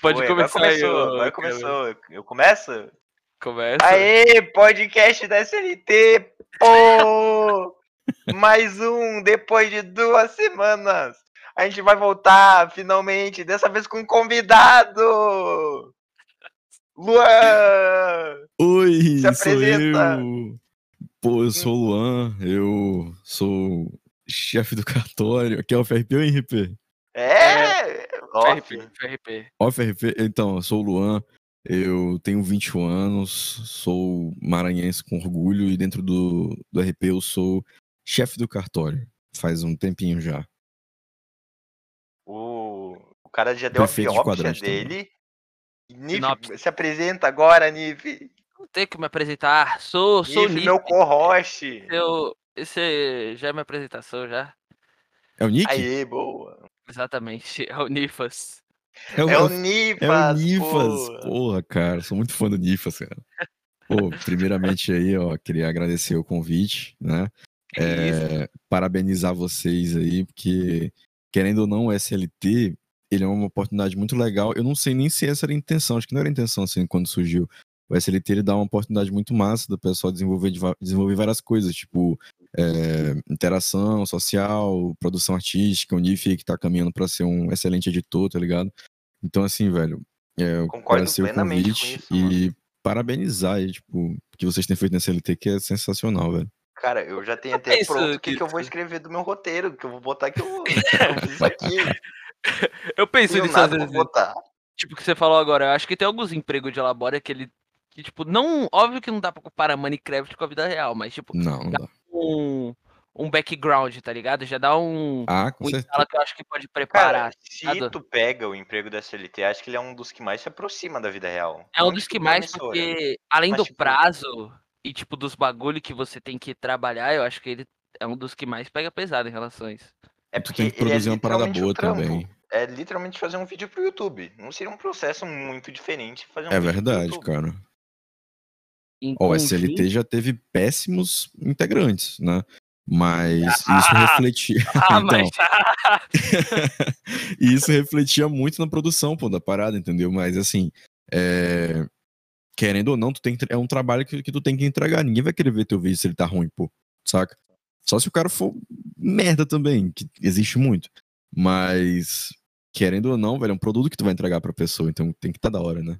Pode Oi, começar agora aí. começou, agora Cleber. começou. Eu começo? Começa. Aê, podcast da SLT, pô! Mais um, depois de duas semanas. A gente vai voltar, finalmente, dessa vez com um convidado! Luan! Oi, Se sou apresenta. eu. Pô, eu sou o Luan, eu sou chefe do cartório. Aqui é o FRP ou RP? É! Off. FRP, FRP. Ó, FRP, então, eu sou o Luan, eu tenho 21 anos, sou maranhense com orgulho e dentro do, do RP eu sou chefe do cartório. Faz um tempinho já. O, o cara já deu a Prefeito de biópsia quadrante também. dele. Nif, Sinopse. se apresenta agora, Nif. Tem que me apresentar. Sou, sou Nif. meu co-host. Eu, esse já é minha apresentação, já. É o Nick? Aê, boa. Exatamente. É o Nifas. é o, É o é o Nifas, Nifas. pô. Porra, cara, sou muito fã do Nifas, cara. Pô, primeiramente aí, ó, queria agradecer o convite, né? É, parabenizar vocês aí, porque, querendo ou não, o SLT, ele é uma oportunidade muito legal. Eu não sei nem se essa era a intenção, acho que não era a intenção, assim, quando surgiu. O SLT, ele dá uma oportunidade muito massa do pessoal desenvolver, desenvolver várias coisas, tipo, é, interação social, produção artística, o NIF que tá caminhando pra ser um excelente editor, tá ligado? Então, assim, velho, é, eu Concordo agradecer o com convite isso, mano. e parabenizar aí, tipo, o que vocês têm feito na SLT, que é sensacional, velho. Cara, eu já tenho até penso pronto o que, que- que eu vou escrever do meu roteiro, que eu vou botar que eu, eu fiz isso aqui. Eu penso nisso às vezes. botar. Tipo, o que você falou agora. Eu acho que tem alguns empregos de elabora que ele. Que, tipo, não. Óbvio que não dá pra comparar Minecraft com a vida real, mas, tipo, Não, não dá. um, um background, tá ligado? Já dá um. Ah, com Um certeza. instala que eu acho que pode Cara, preparar. se ligado? tu pega o emprego da SLT, acho que ele é um dos que mais se aproxima da vida real. É um Não, dos que mais, emissora. porque além Mas, do tipo- prazo e, tipo, dos bagulho que você tem que trabalhar, eu acho que ele é um dos que mais pega pesado em relação a isso. É tu porque tem que ele é produzir uma parada boa um também. É literalmente fazer um vídeo pro YouTube. Não seria um processo muito diferente fazer um É verdade, cara. Ó, o SLT já teve péssimos integrantes, né? Mas isso Ah! refletia. Ah, então, mas. isso refletia muito na produção, pô, da parada, entendeu? Mas assim, é, querendo ou não, tu tem que... é um trabalho que, que tu tem que entregar. Ninguém vai querer ver teu vídeo se ele tá ruim, pô, saca? Só se o cara for merda também, que existe muito. Mas, querendo ou não, velho, é um produto que tu vai entregar pra pessoa, então tem que estar tá da hora, né?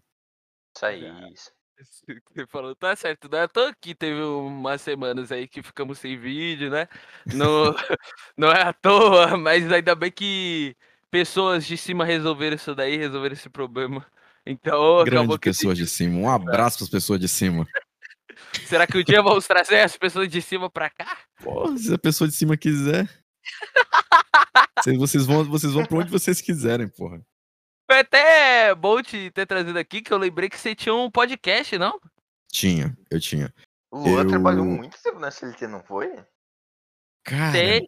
Isso aí. isso. Você falou, tá certo, né? Eu tô aqui, teve umas semanas aí que ficamos sem vídeo, né? Não, não é à toa, mas ainda bem que pessoas de cima resolveram isso daí, resolveram esse problema. Então, Grande pessoas de cima. Um abraço pras pessoas de cima. Será que um dia vamos trazer as pessoas de cima pra cá? Porra, se a pessoa de cima quiser. Vocês- vocês, vão, vocês vão pra onde vocês quiserem, porra. Foi até bom te ter trazido aqui, que eu lembrei que você tinha um podcast, não? Tinha, eu tinha. O Luan Eu- trabalhou muito tempo na SLT, não foi? Cara.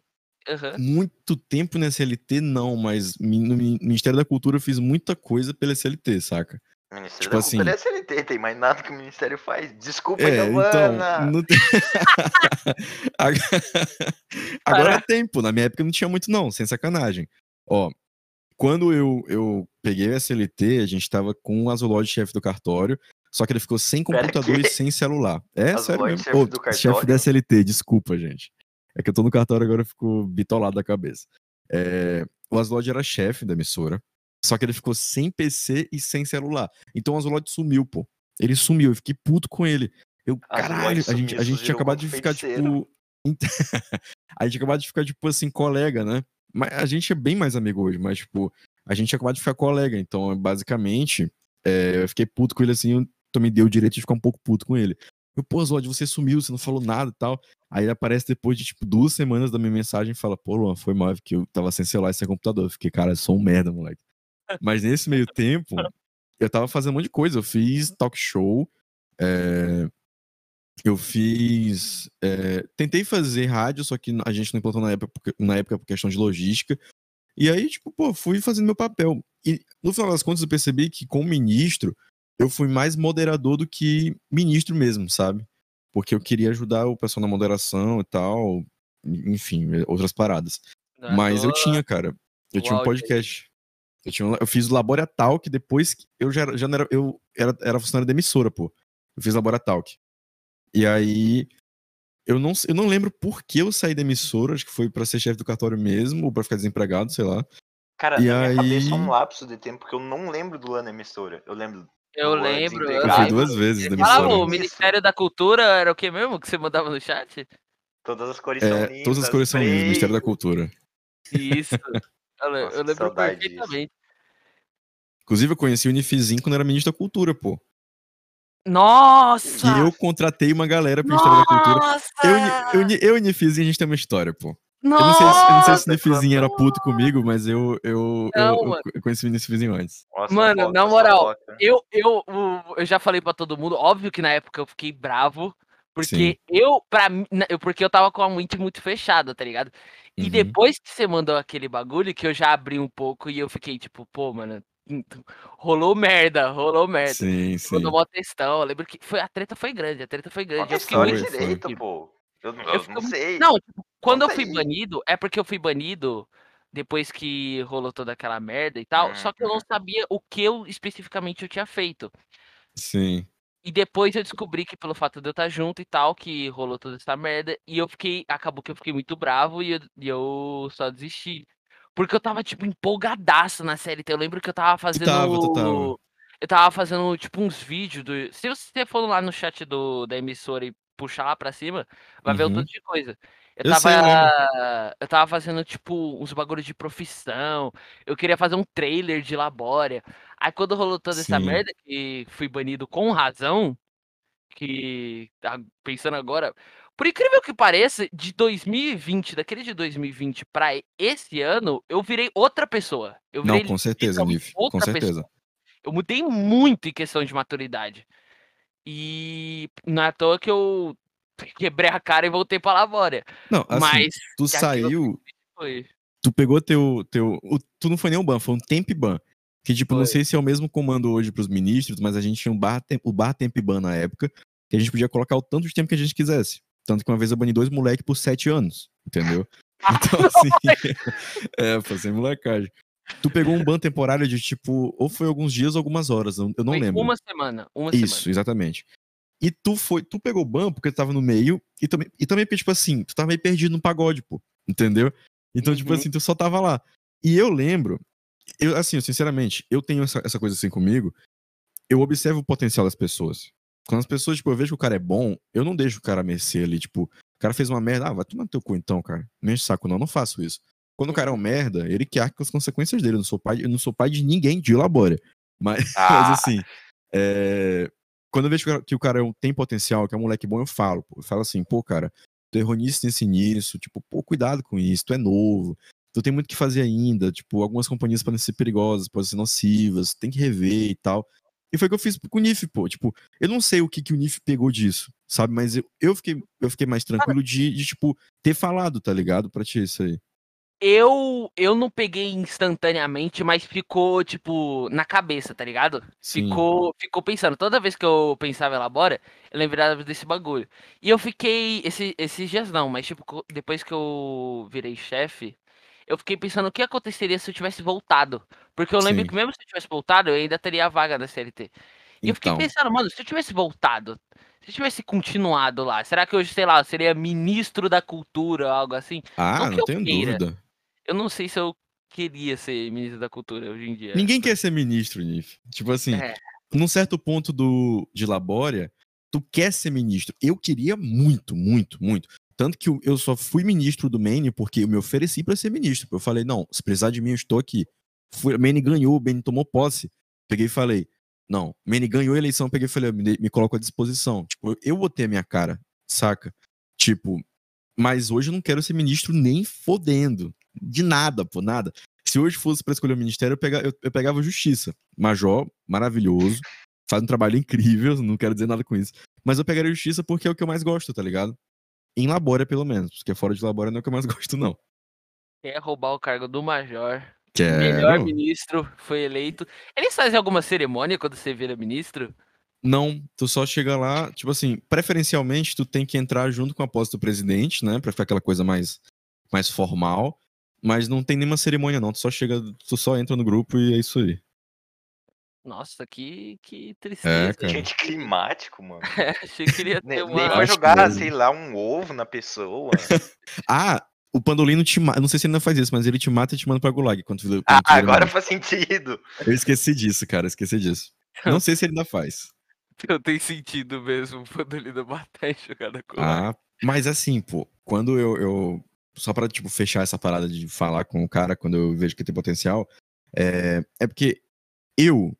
Aham. muito tempo na SLT não, mas no Mi- Ministério da Cultura eu fiz muita coisa pela SLT, saca? Ministério Tipo da assim- Cultura é SLT, tem mais nada que o Ministério faz. Desculpa, É, então, não tem... Agora- Agora tem, pô, na minha época não tinha muito não, sem sacanagem. Ó, quando eu, eu peguei o SLT, a gente tava com o Azulode chefe do cartório, só que ele ficou sem computador e sem celular. É Azulode, sério mesmo. chefe do chefe da SLT, desculpa, gente. É que eu tô no cartório agora eu fico bitolado da cabeça. É, o Azulode era chefe da emissora, só que ele ficou sem PC e sem celular. Então o Azulode sumiu, pô. Ele sumiu, eu fiquei puto com ele. Eu, caralho, a sumiu, gente, a gente tinha acabado de ficar, feiticeiro. tipo. a gente acabado de ficar, tipo assim, colega, né? A gente é bem mais amigo hoje, mas, tipo, a gente tinha acabado de ficar colega. Então, basicamente, é, eu fiquei puto com ele assim, eu me deu o direito de ficar um pouco puto com ele. Eu, pô, Zod, você sumiu, você não falou nada e tal. Aí ele aparece depois de, tipo, duas semanas da minha mensagem e fala, pô, Luan, foi mal, é porque eu tava sem celular e sem computador. Eu fiquei, cara, eu sou um merda, moleque. Mas nesse meio tempo, eu tava fazendo um monte de coisa. Eu fiz talk show, é, eu fiz. é, tentei fazer rádio, só que a gente não implantou na época, na época por questão de logística. E aí, tipo, pô, fui fazendo meu papel. E no final das contas eu percebi que, como ministro, eu fui mais moderador do que ministro mesmo, sabe? porque eu queria ajudar o pessoal na moderação e tal, enfim, outras paradas. Não Mas eu tinha, cara. Eu tinha um podcast. Eu, tinha um- eu fiz o Laboratalk depois que eu já, era- já era. Eu era, era funcionário da emissora, pô. Eu fiz Laboratalk. E aí. Eu não, eu não lembro por que eu saí da emissora, acho que foi pra ser chefe do cartório mesmo, ou pra ficar desempregado, sei lá. Cara, E na minha cabeça é aí- um lapso de tempo, porque eu não lembro do ano emissora. Eu lembro. Eu lembro, eu fui duas vezes da emissora. falava, o. Ministério da Cultura era o que mesmo que você mandava no chat? Todas as cores são É, lindas. todas as cores são lindas, Ministério da. Cultura. Isso. Eu, Nossa, eu lembro saudade disso. perfeitamente. Inclusive, eu conheci o Unifizinho quando era ministro da Cultura, pô. Nossa! Que eu contratei uma galera pro Ministério da Cultura. Nossa! Eu, eu, eu, eu e o Unifizinho, a gente tem uma história, pô. Eu não sei, se- eu não sei se o Nossa, Unifizinho era puto comigo, mas eu, eu, eu, Não, eu mano. conheci o Unifizinho antes. Nossa, Mano, na moral. Eu, eu, eu já falei pra todo mundo, óbvio que na época eu fiquei bravo, porque eu, pra mim, eu- porque eu tava com a mente muito fechada, tá ligado? E Uhum. depois que você mandou aquele bagulho, que eu já abri um pouco e eu fiquei tipo, pô, mano, hum, rolou merda, rolou merda. Sim, sim. Mandou mó textão, eu lembro que foi, a treta foi grande, a treta foi grande. A Eu fiquei história muito direito, tipo, pô. Eu, não- Eu eu fico não sei. Não, tipo, quando eu Conta fui aí. banido, é porque eu fui banido depois que rolou toda aquela merda e tal, só que eu não Uhum. sabia o que eu especificamente eu tinha feito. Sim. E depois eu descobri que pelo fato de eu estar junto e tal, que rolou toda essa merda, e eu fiquei, acabou que eu fiquei muito bravo e eu, e eu só desisti. Porque eu tava, tipo, empolgadaço na série. Eu lembro que eu tava fazendo. tava, tu tava. Eu tava fazendo, tipo, uns vídeos do. Se você for lá no chat do, da emissora e puxar lá pra cima, vai ver o Uhum. tanto de coisa. Eu, Eu tava. sei, eu tava fazendo, tipo, uns bagulhos de profissão. Eu queria fazer um trailer de Labória. Aí quando rolou toda essa Sim. merda, que fui banido com razão, que pensando agora, por incrível que pareça, de 2020, daquele de 2020 pra esse ano, eu virei outra pessoa. Eu Não, virei com certeza, Nif. Com certeza. pessoa. Eu mudei muito em questão de maturidade. E não é à toa que eu quebrei a cara e voltei pra Labória. Não, assim, Mas tu saiu, foi. tu pegou teu. teu o- tu não foi nem um ban, foi um temp ban. Que, tipo, não Foi. sei se é o mesmo comando hoje pros ministros, mas a gente tinha um bar, o bar temp ban na época, que a gente podia colocar o tanto de tempo que a gente quisesse. Tanto que uma vez eu bani dois moleques por sete anos, entendeu? Então, assim, é, sem molecagem. Tu pegou um ban temporário de, tipo, ou foi alguns dias ou algumas horas, eu não Foi lembro. Uma semana. Uma Isso, semana. exatamente. E tu foi, tu pegou o ban porque tu tava no meio e também, e também tipo assim, tu tava meio perdido no pagode, pô. Entendeu? Então, tipo Uhum. assim, tu só tava lá. E eu lembro, eu, assim, sinceramente, eu tenho essa, essa coisa assim comigo, eu observo o potencial das pessoas. Quando as pessoas, tipo, eu vejo que o cara é bom, eu não deixo o cara mercer ali, tipo, o cara fez uma merda, ah, vai tomar no teu cu então, cara. Não enche o saco, não, não faço isso. Quando o cara é um merda, ele que arca com as consequências dele. Eu não sou pai, eu não sou pai de ninguém de labora. Mas, Ah, mas assim, é, quando eu vejo que o cara- é tem potencial, que é um moleque bom, eu falo. Pô, eu falo assim, pô, cara, tu errou nisso, nisso e nisso. Tipo, pô, cuidado com isso, tu é novo. Tu tem muito o que fazer ainda. Tipo, algumas companhias podem ser perigosas, podem ser nocivas, tem que rever e tal. E foi o que eu fiz com o NIF, pô. Tipo, eu não sei o que, que o NIF pegou disso, sabe? Mas eu, eu, fiquei, eu fiquei mais tranquilo de, de, tipo, ter falado, tá ligado? Pra ti isso aí. Eu, eu não peguei instantaneamente, mas ficou, tipo, na cabeça, tá ligado? Sim. Ficou, ficou pensando. Toda vez que eu pensava em Elabora, eu lembrava desse bagulho. E eu fiquei, esse, esses dias não, mas tipo, depois que eu virei chefe, eu fiquei pensando o que aconteceria se eu tivesse voltado. Porque eu lembro Sim. que mesmo se eu tivesse voltado, eu ainda teria a vaga da CLT. E eu fiquei Então, pensando, mano, se eu tivesse voltado, se eu tivesse continuado lá, será que hoje, sei lá, seria ministro da cultura, algo assim? ah, não não tenho queira. dúvida. Eu não sei se eu queria ser ministro da cultura hoje em dia. Ninguém quer ser ministro, Nif. Tipo assim, É. num certo ponto do, de Labória, tu quer ser ministro. Eu queria muito, muito, muito. Tanto que eu- só fui ministro do Maine porque eu me ofereci pra ser ministro. Eu falei, não, se precisar de mim, eu estou aqui. Fui, Maine ganhou, Maine tomou posse. Peguei e falei, não, Maine ganhou a eleição, peguei e falei, me, me coloco à disposição. Tipo, eu- botei a minha cara, saca? Tipo, mas hoje eu não quero ser ministro nem fodendo. De nada, pô, nada. Se hoje fosse pra escolher o ministério, eu, eu, eu pegava justiça. Major, maravilhoso, faz um trabalho incrível, não quero dizer nada com isso. Mas eu pegaria justiça porque é o que eu mais gosto, tá ligado? Em Labória, pelo menos. Porque fora de Labória não é o que eu mais gosto, não. Quer roubar o cargo do major. Quero. Melhor ministro foi eleito. Eles fazem alguma cerimônia quando você vira ministro? Não, tu só chega lá, tipo assim, preferencialmente tu tem que entrar junto com a posse do presidente, né? Pra ficar aquela coisa mais, mais formal. Mas não tem nenhuma cerimônia, não. Tu só chega, tu só entra no grupo e é isso aí. Nossa, que, que É, tristeza. cara. Gente, climático, mano. É, achei que ele ia Nem, ter nem uma. pra Acho jogar, sei lá, um ovo na pessoa. Ah, o Pandolino te mata. Não sei se ele ainda faz isso, mas ele te mata e te manda pra Gulag. Quando quando Ah, agora faz sentido. Eu esqueci disso, cara. Esqueci disso. Não sei se ele ainda faz. Não tem sentido mesmo quando ele não matar e jogar na colar. Ah, mas assim, pô, quando eu, eu- Só pra, tipo, fechar essa parada de falar com o cara quando eu vejo que tem potencial, é, é porque eu.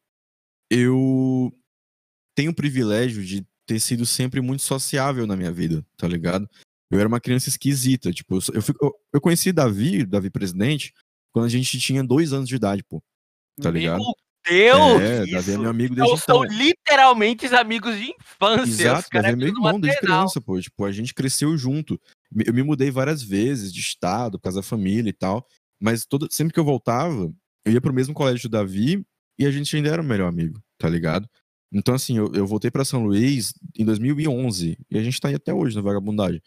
Eu tenho o privilégio de ter sido sempre muito sociável na minha vida, tá ligado? Eu era uma criança esquisita, tipo, eu, eu, fico- eu, conheci Davi, Davi presidente, quando a gente tinha dois anos de idade, pô. Tá ligado? Meu Deus! é, que Davi é isso? meu amigo desde Então, são então. literalmente os amigos de infância. Exato, Davi é meu irmão desde criança, pô. Tipo, a gente cresceu junto. Eu me mudei várias vezes de estado, por causa da família e tal. Mas todo, sempre que eu voltava, eu ia pro mesmo colégio do Davi e a gente ainda era o melhor amigo, tá ligado? Então, assim, eu, eu voltei pra São Luís em 2011 e a gente tá aí até hoje na vagabundagem.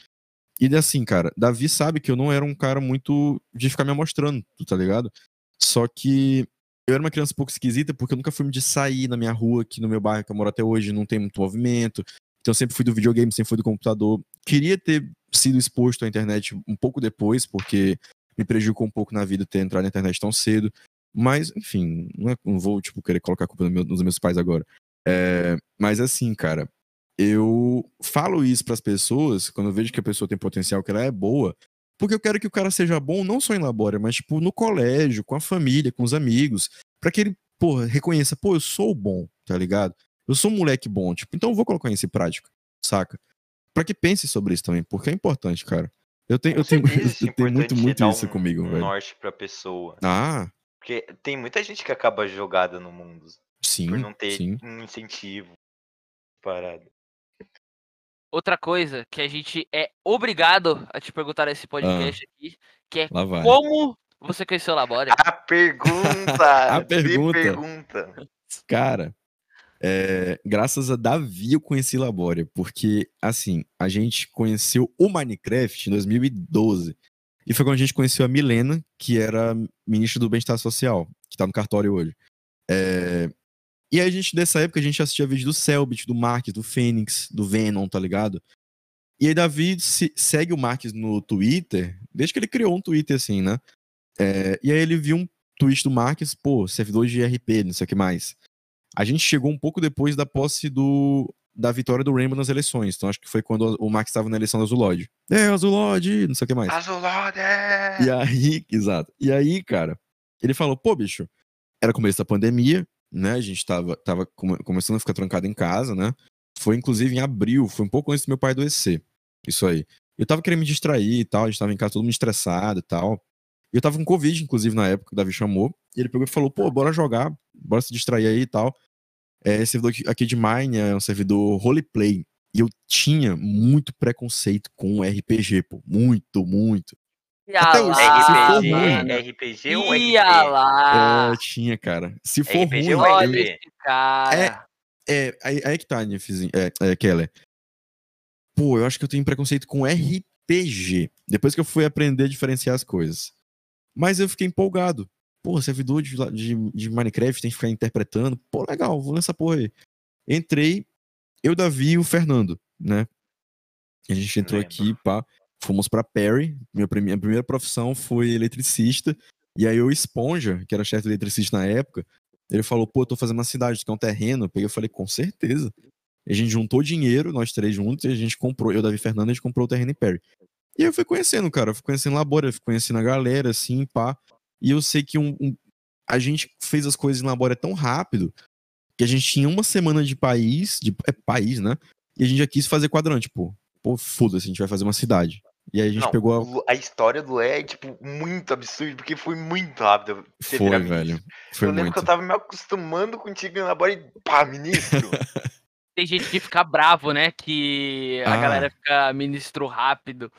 E assim, cara, Davi sabe que eu não era um cara muito de ficar me amostrando, tá ligado? Só que eu era uma criança um pouco esquisita porque eu nunca fui de sair na minha rua, aqui no meu bairro que eu moro até hoje, não tem muito movimento. Então eu sempre fui do videogame, sempre fui do computador. Queria ter sido exposto à internet um pouco depois, porque me prejudicou um pouco na vida ter entrado na internet tão cedo. Mas, enfim, não, é- não vou, tipo, querer colocar a culpa no meu- nos meus pais agora. É, mas assim, cara, eu falo isso pras pessoas, quando eu vejo que a pessoa tem potencial, que ela é boa, porque eu quero que o cara seja bom não só em labora, mas, tipo, no colégio, com a família, com os amigos, pra que ele, porra, reconheça, pô, eu sou bom, tá ligado? Eu sou um moleque bom, tipo, então eu vou colocar isso em prática, saca? Pra que pense sobre isso também, porque é importante, cara. Eu tenho, eu tenho, é eu tenho muito, importante muito dar isso um- comigo, um velho. norte pra pessoa. Ah, Porque tem muita gente que acaba jogada no mundo sim, por não ter sim. um incentivo. Parado. Outra coisa que a gente é obrigado a te perguntar nesse podcast aqui, que é como você conheceu o Labora? A pergunta! A pergunta. pergunta. Cara, é, graças a Davi eu conheci Labória, porque, assim, a gente conheceu o Minecraft em 2012. E foi quando a gente conheceu a Milena, que era ministra do Bem-Estar Social, que tá no cartório hoje. É, e aí a gente, dessa época, a gente assistia vídeo do Selbit, do Marques, do Fênix, do Venom, tá ligado? E aí Davi se- segue o Marques no Twitter, desde que ele criou um Twitter assim, né? É, e aí ele viu um tweet do Marques, pô, servidor de RP, não sei o que mais. A gente chegou um pouco depois da posse do, da vitória do Rainbow nas eleições. Então acho que foi quando o Marques estava na eleição da Azulod. É, Azulod, não sei o que mais. Azulode! E aí, exato. E aí, cara, ele falou, pô, bicho, era começo da pandemia, né? A gente tava, tava come- começando a ficar trancado em casa, né? Foi inclusive em abril, foi um pouco antes do meu pai adoecer. Isso aí. Eu tava querendo me distrair e tal, a gente tava em casa todo mundo estressado e tal. Eu tava com Covid, inclusive, na época, que o Davi chamou. E ele pegou e falou, pô, bora jogar, bora se distrair aí e tal. É, esse servidor aqui- de Mine é um servidor roleplay. E eu tinha muito preconceito com RPG, pô. Muito, muito. Ia Até hoje, se for lá, ruim. RPG ou Ia RP? lá. É, tinha, cara. Se for RPG ruim, ou Olha RP? esse cara. É, aí, aí que tá, Nifizinho. É, é, Keller. Pô, eu acho que eu tenho preconceito com RPG. Depois que eu fui aprender a diferenciar as coisas. Mas eu fiquei empolgado. Pô, servidor de, de, de Minecraft tem que ficar interpretando. Pô, legal, vou nessa porra aí. Entrei, eu, Davi e o Fernando, né? A gente entrou Lembro. aqui, pá. Fomos pra Perry. Minha, minha primeira profissão foi eletricista. E aí o Esponja, que era chefe de eletricista na época, ele falou, pô, eu tô fazendo uma cidade, tu quer um terreno? Eu peguei e falei, com certeza. E a gente juntou dinheiro, nós três juntos, e a gente comprou, eu, Davi e Fernando, a gente comprou o terreno em Perry. E eu fui conhecendo, cara, eu fui conhecendo Labora, eu fui conhecendo a galera, assim, pá. E eu sei que um, um- a gente fez as coisas em Labora tão rápido que a gente tinha uma semana de país, de é, país, né? E a gente já quis fazer quadrante, pô. Pô, foda-se, a gente vai fazer uma cidade. E aí a gente Não, pegou a... a história do Lé é, tipo, muito absurda, porque foi muito rápido. Foi, velho. Foi eu lembro muito. que eu tava me acostumando contigo na bola e pá, ministro. Tem gente que fica bravo, né? Que a Ah. galera fica ministro rápido.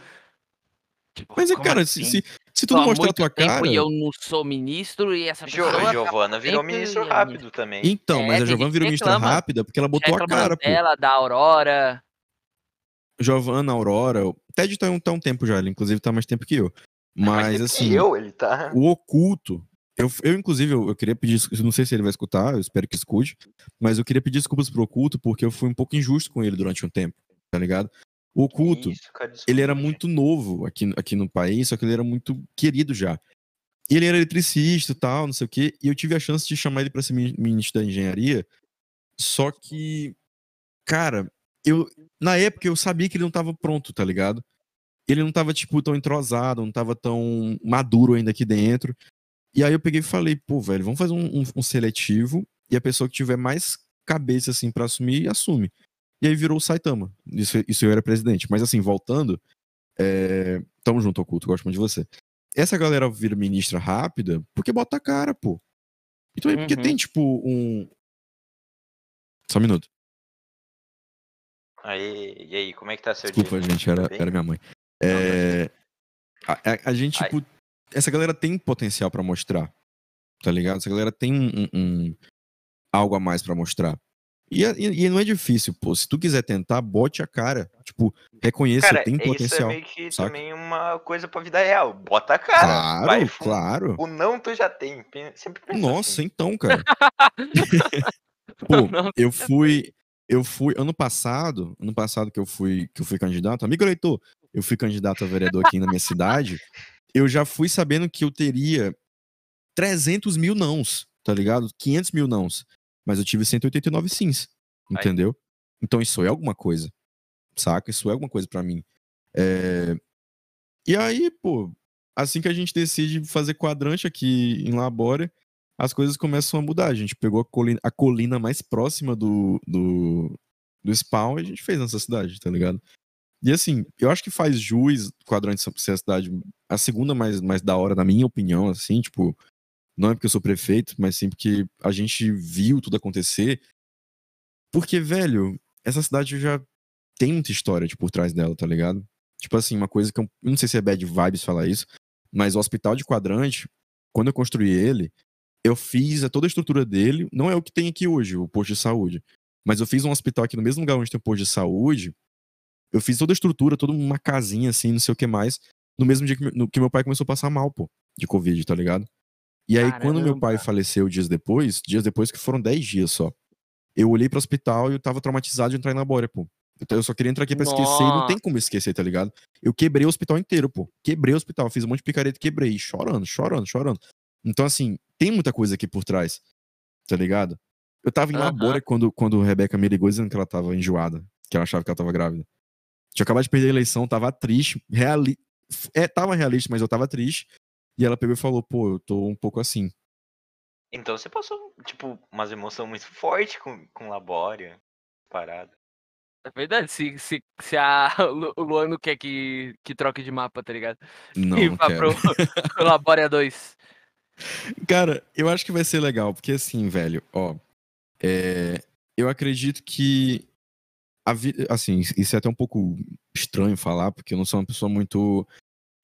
Tipo, Mas é, cara, assim? se, se, Se tu não mostrar a tua tempo cara. E eu não sou ministro e essa Jo, pessoa. Giovana virou sempre ministro rápido também. Então, É, mas a Giovana virou ministra rápida porque ela botou a cara, pô. dela, da Aurora. Giovana, Aurora. O Ted tá um, tá um tempo já, ele inclusive tá mais tempo que eu. Mais Mas tempo assim, que eu, ele tá. o oculto. Eu, eu inclusive, eu, eu queria pedir. eu Não sei se ele vai escutar, eu espero que escute. Mas eu queria pedir desculpas pro oculto porque eu fui um pouco injusto com ele durante um tempo, tá ligado? O oculto, Isso, cara, ele era desculpa, muito novo aqui, aqui no país, só que ele era muito querido já. E ele era eletricista e tal, não sei o quê, e eu tive a chance de chamar ele pra ser mi- ministro da engenharia, só que, cara, eu, na época eu sabia que ele não tava pronto, tá ligado? Ele não tava, tipo, tão entrosado, não tava tão maduro ainda aqui dentro. E aí eu peguei e falei, pô, velho, vamos fazer um, um- um seletivo, e a pessoa que tiver mais cabeça, assim, pra assumir, assume. E aí virou o Saitama. Isso, isso eu era presidente. Mas assim, voltando, é... tamo junto, Oculto, gosto muito de você. Essa galera vira ministra rápida porque bota a cara, pô. Então, é porque Uhum. tem, tipo, um. Só um minuto. Aí, e aí, como é que tá seu Desculpa, dia? gente, era, era minha mãe. É... A, a- a gente, tipo. Essa galera tem potencial pra mostrar. Tá ligado? Essa galera tem um, um- um- algo a mais pra mostrar. E, é- e- e não é difícil, pô. Se tu quiser tentar, bote a cara. Tipo, reconheça, Cara, tem isso potencial. é meio que saca? também uma coisa pra vida real. Bota a cara. Claro, vai claro. O não tu já tem. Sempre Nossa, assim. então, cara. Pô, eu fui, eu fui ano passado, ano passado que eu fui, que eu fui candidato, amigo eleitor, eu fui candidato a vereador aqui na minha cidade. Eu já fui sabendo que eu teria 300 mil nãos, tá ligado? 500 mil nãos. Mas eu tive 189 sims, Aí. entendeu? Então isso é alguma coisa, saca? Isso é alguma coisa pra mim. É, E aí, pô, assim que a gente decide fazer quadrante aqui em Labora, as coisas começam a mudar. A gente pegou a colina, a colina mais próxima do, do, do spawn e a gente fez nessa cidade, tá ligado? E assim, eu acho que faz jus quadrante ser a cidade a segunda mais, mais da hora, na minha opinião, assim, tipo, não é porque eu sou prefeito, mas sim porque a gente viu tudo acontecer. Porque, velho, essa cidade já tem muita história tipo, por trás dela, tá ligado? Tipo assim, uma coisa que eu não sei se é bad vibes falar isso, mas o hospital de quadrante, quando eu construí ele, eu fiz a- toda a estrutura dele, não é o que tem aqui hoje, o posto de saúde, mas eu fiz um hospital aqui no mesmo lugar onde tem o posto de saúde, eu fiz toda a estrutura, toda uma casinha assim, não sei o que mais, no mesmo dia que, que meu pai começou a passar mal, pô, de Covid, tá ligado? E aí, quando meu pai Caramba. faleceu dias depois, dias depois que foram 10 dias só, eu olhei pro hospital e eu tava traumatizado de entrar na Bória, pô. Então eu só queria entrar aqui pra esquecer e não tem como esquecer, tá ligado? Eu quebrei o hospital inteiro, pô. Quebrei o hospital, fiz um monte de picareta e quebrei, chorando, chorando, chorando. Então, assim, tem muita coisa aqui por trás, tá ligado? Eu tava em Aham. Labora quando, quando a Rebeca me ligou dizendo que ela tava enjoada, que ela achava que ela tava grávida. Tinha acabado de perder a eleição, tava triste, reali... é, tava realista, mas eu tava triste. E ela pegou e falou, pô, eu tô um pouco assim. Então você passou, tipo, umas emoções muito fortes com, com Labória. Parada. É verdade, se, se, se a o Luan não quer que, que troque de mapa, tá ligado? Não, e vá pro, pro Labória 2. Cara, eu acho que vai ser legal, porque assim, velho, ó. é, eu acredito que a vida. Assim, isso é até um pouco estranho falar, porque eu não sou uma pessoa muito.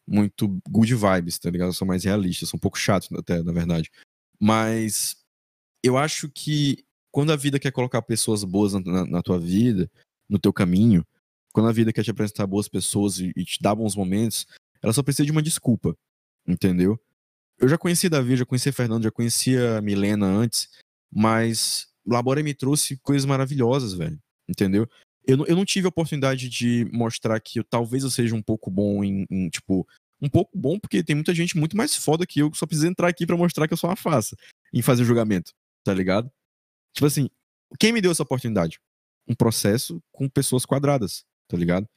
Muito good vibes, tá ligado? Sou mais realista, sou um pouco chato até, na verdade. Mas eu acho que quando a vida quer colocar pessoas boas na, na- tua vida, no teu caminho, quando a vida quer te apresentar boas pessoas e, e te dar bons momentos, ela só precisa de uma desculpa, entendeu? Eu já conheci Davi, já conheci Fernando, já conhecia a Milena antes, mas Labora me trouxe coisas maravilhosas, velho, entendeu? Eu, não- eu não tive a oportunidade de mostrar que eu, talvez eu seja um pouco bom em, em, tipo, um pouco bom, porque tem muita gente muito mais foda que eu que só precisa entrar aqui pra mostrar que eu sou uma farsa em fazer julgamento, tá ligado? Tipo assim, quem me deu essa oportunidade? Um processo com pessoas quadradas, tá ligado?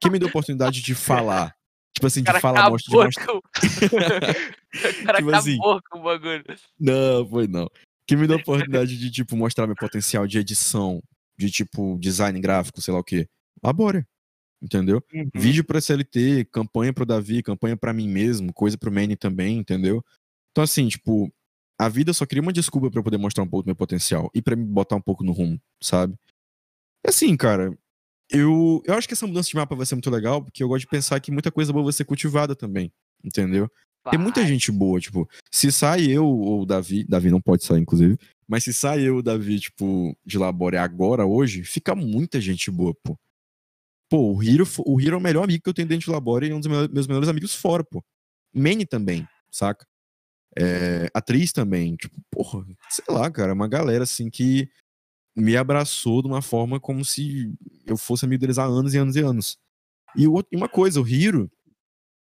Quem me deu a oportunidade de falar? Tipo assim, de falar, mostra, de mostrar. o cara Tipo assim. com o bagulho. Não, foi não. Que me deu a oportunidade de, tipo, mostrar meu potencial de edição, de, tipo, design gráfico, sei lá o quê. Labora. Entendeu? Uhum. Vídeo pra SLT, campanha pro Davi, campanha pra mim mesmo, coisa pro Manny também, entendeu? Então, assim, tipo, a vida só queria uma desculpa pra eu poder mostrar um pouco do meu potencial e pra me botar um pouco no rumo, sabe? E assim, cara, eu, eu acho que essa mudança de mapa vai ser muito legal, porque eu gosto de pensar que muita coisa boa vai ser cultivada também, entendeu? Tem muita gente boa, tipo, se sai eu ou o Davi, Davi não pode sair, inclusive, mas se sai eu o Davi, tipo, de Labore agora, hoje, fica muita gente boa, pô. Pô, o Hiro, o Hiro é o melhor amigo que eu tenho dentro de Labore e é um dos meus melhores amigos fora, pô. Manny também, saca? É, atriz também, tipo, porra, sei lá, cara, uma galera assim que me abraçou de uma forma como se eu fosse amigo deles há anos e anos e anos. E uma coisa, o Hiro,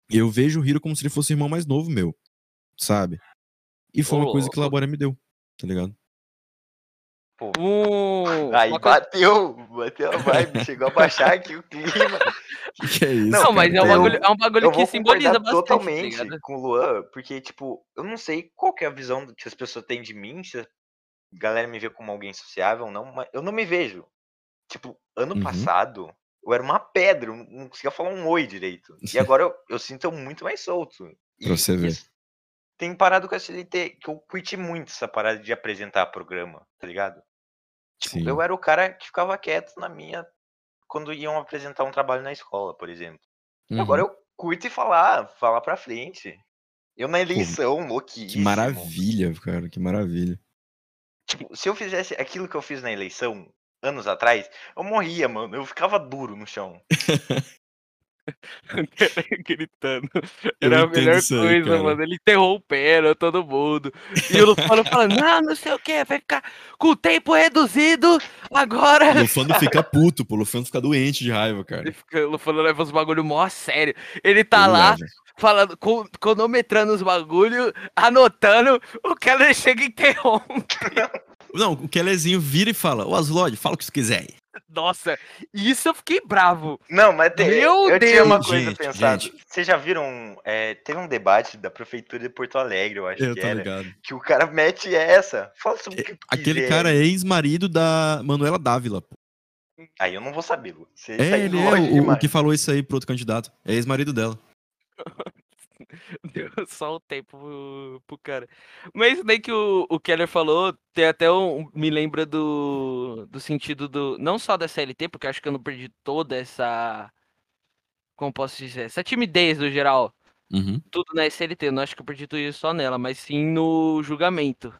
eu vejo o Hiro como se ele fosse o irmão mais novo meu, sabe? E foi uma coisa que o Labora me deu, tá ligado? Pô. Uh, Aí bateu, bateu a vibe, chegou a baixar aqui o clima. Que é isso? Não, cara, mas é um bagulho, é um bagulho que simboliza bastante. Tá totalmente tá com o Luan, porque, tipo, eu não sei qual é a visão que as pessoas têm de mim, se a galera me vê como alguém sociável ou não, mas eu não me vejo. Tipo, ano uhum. passado, eu era uma pedra, eu não conseguia falar um oi direito. E agora eu, eu sinto muito mais solto. E pra você ver. Tem parado com a SLT, que eu curti muito essa parada de apresentar programa, tá ligado? Tipo, Sim. eu era o cara que ficava quieto na minha quando iam apresentar um trabalho na escola, por exemplo. Uhum. Agora eu curto e falar, falar pra frente. Eu na eleição, Pô, louquíssimo. Que maravilha, cara, que maravilha. Tipo, se eu fizesse aquilo que eu fiz na eleição anos atrás, eu morria, mano. Eu ficava duro no chão. gritando. Era a melhor aí, coisa, mano. Ele interrompendo todo mundo. E o Lufano falando, não, não sei o que, vai ficar com o tempo reduzido agora. O Lufano fica puto, pô. O Lufano fica doente de raiva, cara. Ele fica, o Lufano leva os bagulho mó a sério. Ele tá Ele lá. Leva. Falando, cronometrando os bagulho, anotando, o Keller chega e interrompe. Não, o Kellerzinho vira e fala: Ô Aslod, fala o que você quiser aí. Nossa, isso eu fiquei bravo. Não, mas tem, Meu eu Deus. tinha uma coisa gente, pensada. Gente. Vocês já viram? É, teve um debate da prefeitura de Porto Alegre, eu acho eu que era. Ligado. Que o cara mete essa. Fala sobre o que Aquele cara é ex-marido da Manuela Dávila. Pô. Aí eu não vou saber. Você é, ele é o, o, que falou isso aí pro outro candidato. É ex-marido dela. Deu só o tempo pro, pro cara. Mas daí que o, o Keller falou, tem até um, me lembra do, do sentido do. Não só da CLT, porque acho que eu não perdi toda essa. Como posso dizer? Essa timidez no geral. Uhum. Tudo na SLT. Não acho que eu perdi tudo isso só nela, mas sim no julgamento.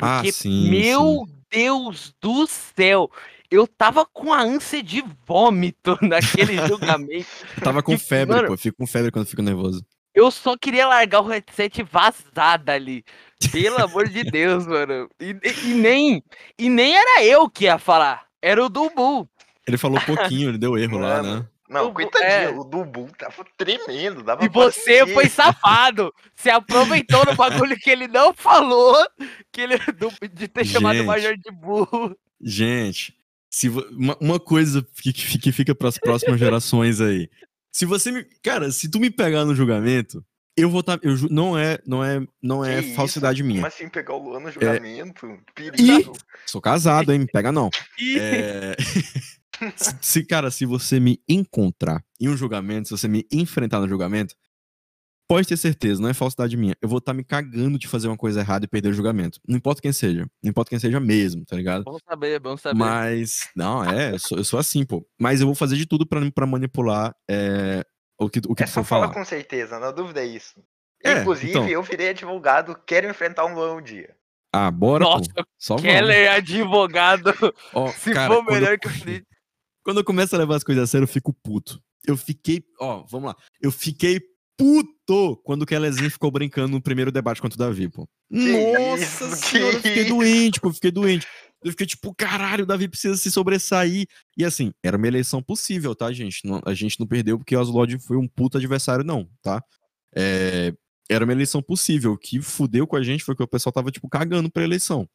Ah, porque, ah, sim, meu sim. Deus do céu! Eu tava com a ânsia de vômito naquele julgamento. Eu tava com febre, mano, pô. Eu fico com febre quando fico nervoso. Eu só queria largar o headset vazada ali. Pelo amor de Deus, mano. E, e, nem, e nem era eu que ia falar. Era o Dubu. Ele falou pouquinho, ele deu erro lá, né? Não, Dubu, coitadinho, é... o Dubu tava tremendo. e você foi safado. Você aproveitou no bagulho que ele não falou, que ele de ter gente, chamado o Major de burro. Gente, se, uma, uma coisa que, que fica para as próximas gerações aí. Se você me. Cara, se tu me pegar no julgamento, eu vou estar. Tá, eu, não é, não é, não é que falsidade isso? minha. Como assim pegar o Luan no é, julgamento? É... Perigo. E... Sou casado, hein? Me pega não. é... se, se, cara, se você me encontrar em um julgamento, se você me enfrentar no julgamento, pode ter certeza, não é falsidade minha. Eu vou estar tá me cagando de fazer uma coisa errada e perder o julgamento. Não importa quem seja. Não importa quem seja mesmo, tá ligado? Bom saber, bom saber. Mas, não, é, eu sou, eu sou assim, pô. Mas eu vou fazer de tudo pra, pra manipular é, o que, o que é tu for falar. com certeza, não dúvida é isso. É, Inclusive, então... eu virei advogado, quero enfrentar um Luan um dia. Ah, bora, Nossa, pô. Só Keller é advogado. Oh, se cara, for melhor que o Quando eu começo a levar as coisas a sério, eu fico puto. Eu fiquei, ó, vamos lá. Eu fiquei puto quando o Kelezinho ficou brincando no primeiro debate contra o Davi, pô. Nossa isso, senhora, eu fiquei doente, pô, eu fiquei doente. Eu fiquei tipo, caralho, o Davi precisa se sobressair. E assim, era uma eleição possível, tá, gente? Não, a gente não perdeu porque o Aslod foi um puto adversário, não, tá? É, era uma eleição possível. O que fudeu com a gente foi que o pessoal tava, tipo, cagando pra eleição.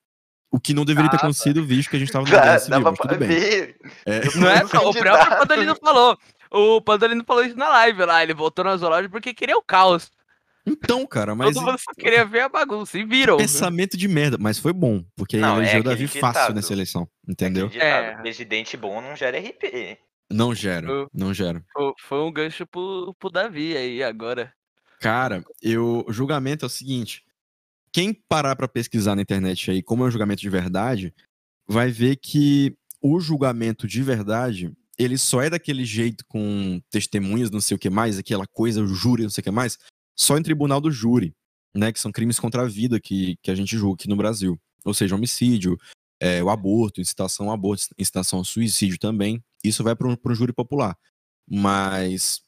O que não deveria ter acontecido, visto que a gente tava no Dá, civil, mas tudo bem. É... Não é, o próprio Padolino falou. O Pandolino falou isso na live lá. Ele voltou na zoológica porque queria o caos. Então, cara, mas. Todo mundo só queria ver a bagunça e viram. Pensamento de merda, mas foi bom, porque não, elegeu é Davi fácil nessa eleição, entendeu? É. Presidente bom não gera RP. Não gera, foi, não gera. Foi, foi um gancho pro, pro Davi aí agora. Cara, eu, o julgamento é o seguinte: quem parar para pesquisar na internet aí como é um julgamento de verdade, vai ver que o julgamento de verdade ele só é daquele jeito com testemunhas, não sei o que mais, aquela coisa, o júri, não sei o que mais, só em tribunal do júri, né? Que são crimes contra a vida que, que a gente julga aqui no Brasil. Ou seja, homicídio, é, o aborto, incitação ao aborto, incitação ao suicídio também. Isso vai para um júri popular. Mas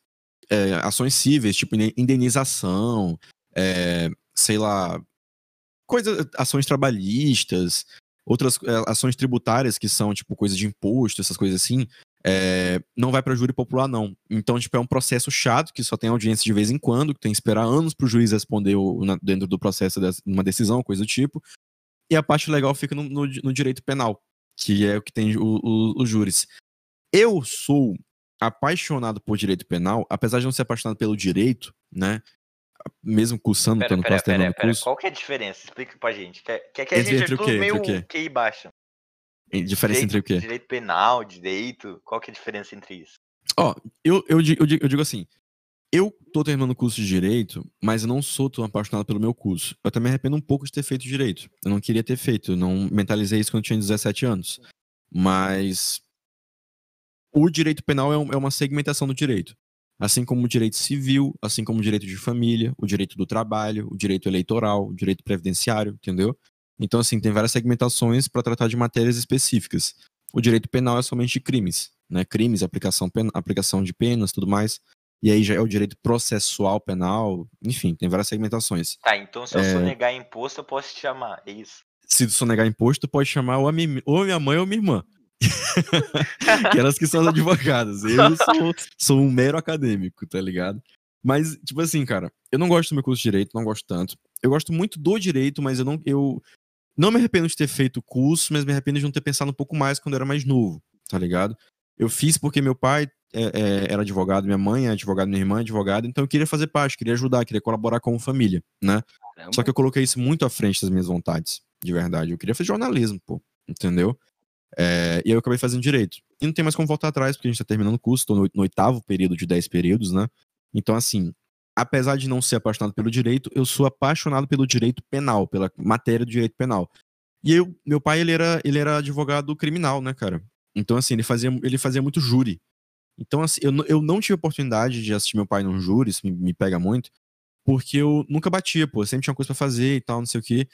é, ações cíveis, tipo indenização, é, sei lá, coisas, ações trabalhistas, outras é, ações tributárias que são tipo coisa de imposto, essas coisas assim, é, não vai para júri popular não. Então tipo é um processo chato que só tem audiência de vez em quando, que tem que esperar anos para o juiz responder o, na, dentro do processo de uma decisão, coisa do tipo. E a parte legal fica no, no, no direito penal, que é o que tem o, o, os júris. Eu sou apaixonado por direito penal, apesar de não ser apaixonado pelo direito, né? Mesmo cursando, pera, no pera, pera, pera, curso. Qual que é a diferença? Explica pra gente. Quer, quer que a gente é o quê? meio? QI baixa? Diferença direito, entre o quê? Direito penal, direito. Qual que é a diferença entre isso? Ó, eu, eu, digo, eu, digo, eu digo assim, eu tô terminando o curso de Direito, mas eu não sou tão apaixonado pelo meu curso. Eu também me arrependo um pouco de ter feito Direito. Eu não queria ter feito, eu não mentalizei isso quando eu tinha 17 anos. Mas o direito penal é, um, é uma segmentação do direito. Assim como o direito civil, assim como o direito de família, o direito do trabalho, o direito eleitoral, o direito previdenciário, entendeu? Então, assim, tem várias segmentações para tratar de matérias específicas. O direito penal é somente de crimes, né? Crimes, aplicação, aplicação de penas, tudo mais. E aí já é o direito processual penal, enfim, tem várias segmentações. Tá, então se eu É. sonegar imposto, eu posso te chamar, é isso. Se tu sonegar imposto, tu pode chamar ou, a mi- ou minha mãe ou minha irmã. que elas que são as advogadas. Eu sou, sou um mero acadêmico, tá ligado? Mas, tipo assim, cara, eu não gosto do meu curso de direito, não gosto tanto. Eu gosto muito do direito, mas eu não, eu não me arrependo de ter feito o curso, mas me arrependo de não ter pensado um pouco mais quando eu era mais novo, tá ligado? Eu fiz porque meu pai é, é, era advogado, minha mãe é advogada, minha irmã é advogada, então eu queria fazer parte, queria ajudar, queria colaborar como família, né? Só que eu coloquei isso muito à frente das minhas vontades, de verdade. Eu queria fazer jornalismo, pô, entendeu? É, e aí eu acabei fazendo direito. E não tem mais como voltar atrás, porque a gente tá terminando o curso, tô no, no oitavo período de dez períodos, né? Então, assim, apesar de não ser apaixonado pelo direito, eu sou apaixonado pelo direito penal, pela matéria do direito penal. E eu, meu pai, ele era, ele era advogado criminal, né, cara? Então, assim, ele fazia, ele fazia muito júri. Então, assim, eu, eu não tive oportunidade de assistir meu pai num júri, isso me, me pega muito, porque eu nunca batia, pô, eu sempre tinha coisa pra fazer e tal, não sei o quê.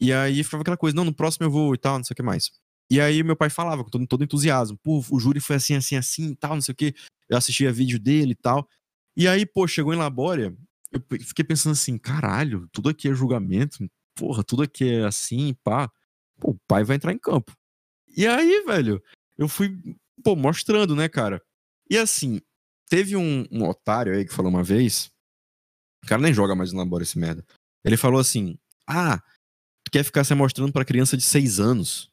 E aí ficava aquela coisa, não, no próximo eu vou e tal, não sei o que mais. E aí meu pai falava com todo, todo entusiasmo, pô, o júri foi assim, assim, assim e tal, não sei o que. Eu assistia vídeo dele e tal. E aí, pô, chegou em Labória, eu fiquei pensando assim, caralho, tudo aqui é julgamento, porra, tudo aqui é assim, pá. Pô, o pai vai entrar em campo. E aí, velho, eu fui, pô, mostrando, né, cara. E assim, teve um, um otário aí que falou uma vez, o cara nem joga mais no Labória esse merda. Ele falou assim, ah, tu quer ficar se mostrando pra criança de seis anos?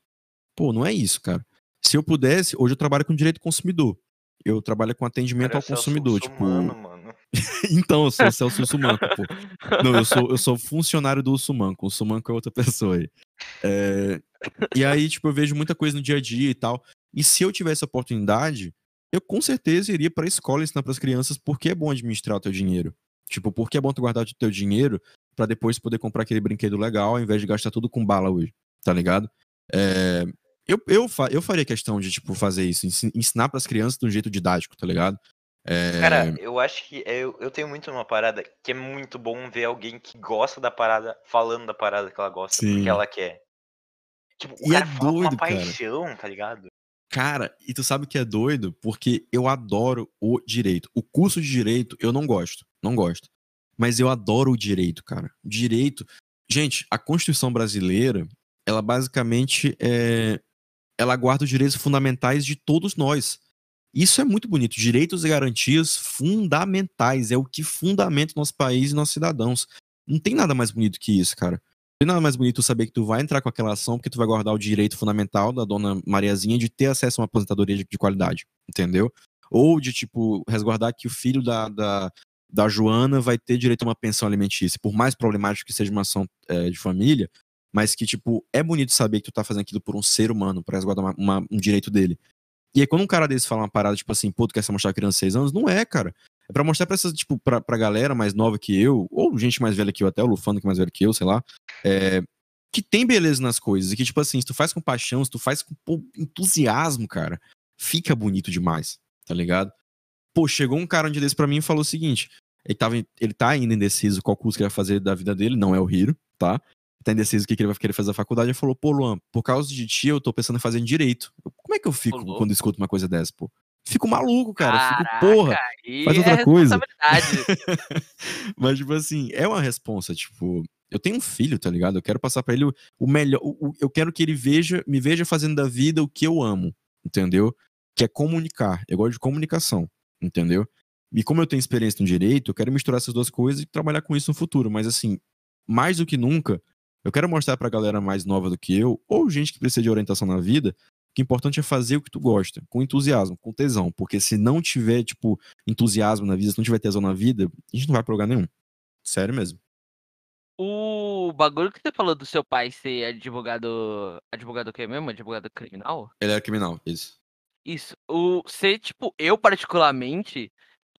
Pô, não é isso, cara. Se eu pudesse, hoje eu trabalho com direito do consumidor. Eu trabalho com atendimento Cara, ao Celso consumidor, tipo. Russomano, mano. então, eu sou o Celso Sumanco, pô. Não, eu sou, eu sou funcionário do Sumanco. O Sumanco é outra pessoa aí. É, E aí, tipo, eu vejo muita coisa no dia a dia e tal. E se eu tivesse a oportunidade, eu com certeza iria pra escola ensinar pras crianças por que é bom administrar o teu dinheiro. Tipo, por que é bom tu guardar o teu dinheiro pra depois poder comprar aquele brinquedo legal ao invés de gastar tudo com bala hoje, tá ligado? É, eu, eu, fa- eu faria questão de, tipo, fazer isso, ensi- ensinar pras crianças de um jeito didático, tá ligado? É, Cara, eu acho que eu, eu tenho muito uma parada que é muito bom ver alguém que gosta da parada falando da parada que ela gosta, Sim. porque ela quer. Tipo, E é doido, cara. paixão, tá ligado? Cara, e tu sabe o que é doido? Porque eu adoro o direito. O curso de direito eu não gosto, não gosto. Mas eu adoro o direito, cara. Direito. Gente, a Constituição brasileira, ela basicamente é. Ela guarda os direitos fundamentais de todos nós. Isso é muito bonito. Direitos e garantias fundamentais. É o que fundamenta nosso país e nossos cidadãos. Não tem nada mais bonito que isso, cara. Não tem nada mais bonito saber que tu vai entrar com aquela ação porque tu vai guardar o direito fundamental da dona Mariazinha de ter acesso a uma aposentadoria de, de qualidade, entendeu? Ou de, tipo, resguardar que o filho da, da, da Joana vai ter direito a uma pensão alimentícia, por mais problemático que seja uma ação é, de família, mas que, tipo, é bonito saber que tu tá fazendo aquilo por um ser humano, pra resguardar uma- uma- um direito dele. E aí, quando um cara desse fala uma parada, tipo assim, pô, tu quer se mostrar criança de 6 anos? Não é, cara. É pra mostrar pra essas, tipo, pra, pra galera mais nova que eu, ou gente mais velha que eu, até o Lufano que é mais velho que eu, sei lá, é, que tem beleza nas coisas. E que, tipo assim, se tu faz com paixão, se tu faz com pô, entusiasmo, cara, fica bonito demais, tá ligado? Pô, chegou um cara um dia desse pra mim e falou o seguinte: Ele, tava, ele tá ainda indeciso qual curso que ele vai fazer da vida dele, não é o Hiro, tá? Tá indeciso o que, que ele vai querer fazer na faculdade. Ele falou, pô, Luan, por causa de ti, eu tô pensando em fazer em direito. Eu, Como é que eu fico quando escuto uma coisa dessa, pô? Fico maluco, cara. Caraca, Fico, porra. faz é outra coisa. responsabilidade. Mas, tipo assim, é uma responsa, tipo. Eu tenho um filho, tá ligado? Eu quero passar pra ele o, o melhor. o- o- eu quero que ele veja, me veja fazendo da vida o que eu amo, entendeu? Que é comunicar. Eu gosto de comunicação, entendeu? E como eu tenho experiência no direito, eu quero misturar essas duas coisas e trabalhar com isso no futuro. Mas, assim, mais do que nunca, eu quero mostrar pra galera mais nova do que eu, ou gente que precisa de orientação na vida, que o importante é fazer o que tu gosta, com entusiasmo, com tesão. Porque se não tiver, tipo, entusiasmo na vida, se não tiver tesão na vida, a gente não vai pra lugar nenhum. Sério mesmo. o bagulho que você falou do seu pai ser advogado. Advogado o quê mesmo? Advogado criminal? Ele era criminal, isso. Isso. O ser, tipo, eu particularmente,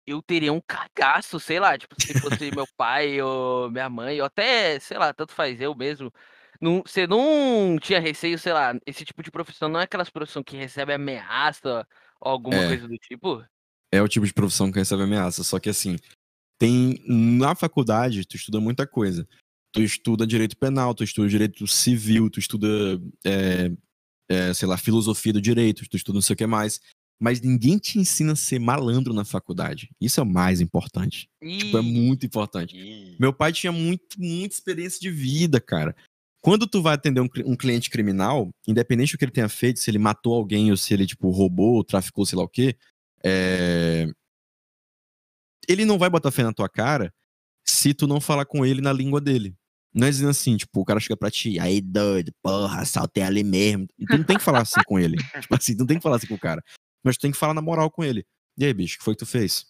eu teria um cagaço, sei lá, tipo, se fosse meu pai ou minha mãe, ou até, sei lá, tanto faz eu mesmo. Não, você não tinha receio, sei lá, esse tipo de profissão não é aquelas profissões que recebe ameaça ou alguma É. coisa do tipo? É o tipo de profissão que recebe ameaça. Só que assim, tem. Na faculdade, tu estuda muita coisa. Tu estuda direito penal, tu estuda direito civil, tu estuda, é, é, sei lá, filosofia do direito, tu estuda não sei o que mais. Mas ninguém te ensina a ser malandro na faculdade. Isso é o mais importante. Tipo, é muito importante. Ih, Meu pai tinha muito, muita experiência de vida, cara. Quando tu vai atender um, um cliente criminal, independente do que ele tenha feito, se ele matou alguém ou se ele, tipo, roubou ou traficou, sei lá o quê, é... ele não vai botar fé na tua cara se tu não falar com ele na língua dele. Não é dizendo assim, tipo, o cara chega pra ti, aí doido, porra, assaltei ali mesmo. Tu não tem que falar assim com ele. Tipo assim, tu não tem que falar assim com o cara. Mas tu tem que falar na moral com ele. E aí, bicho, o que foi que tu fez?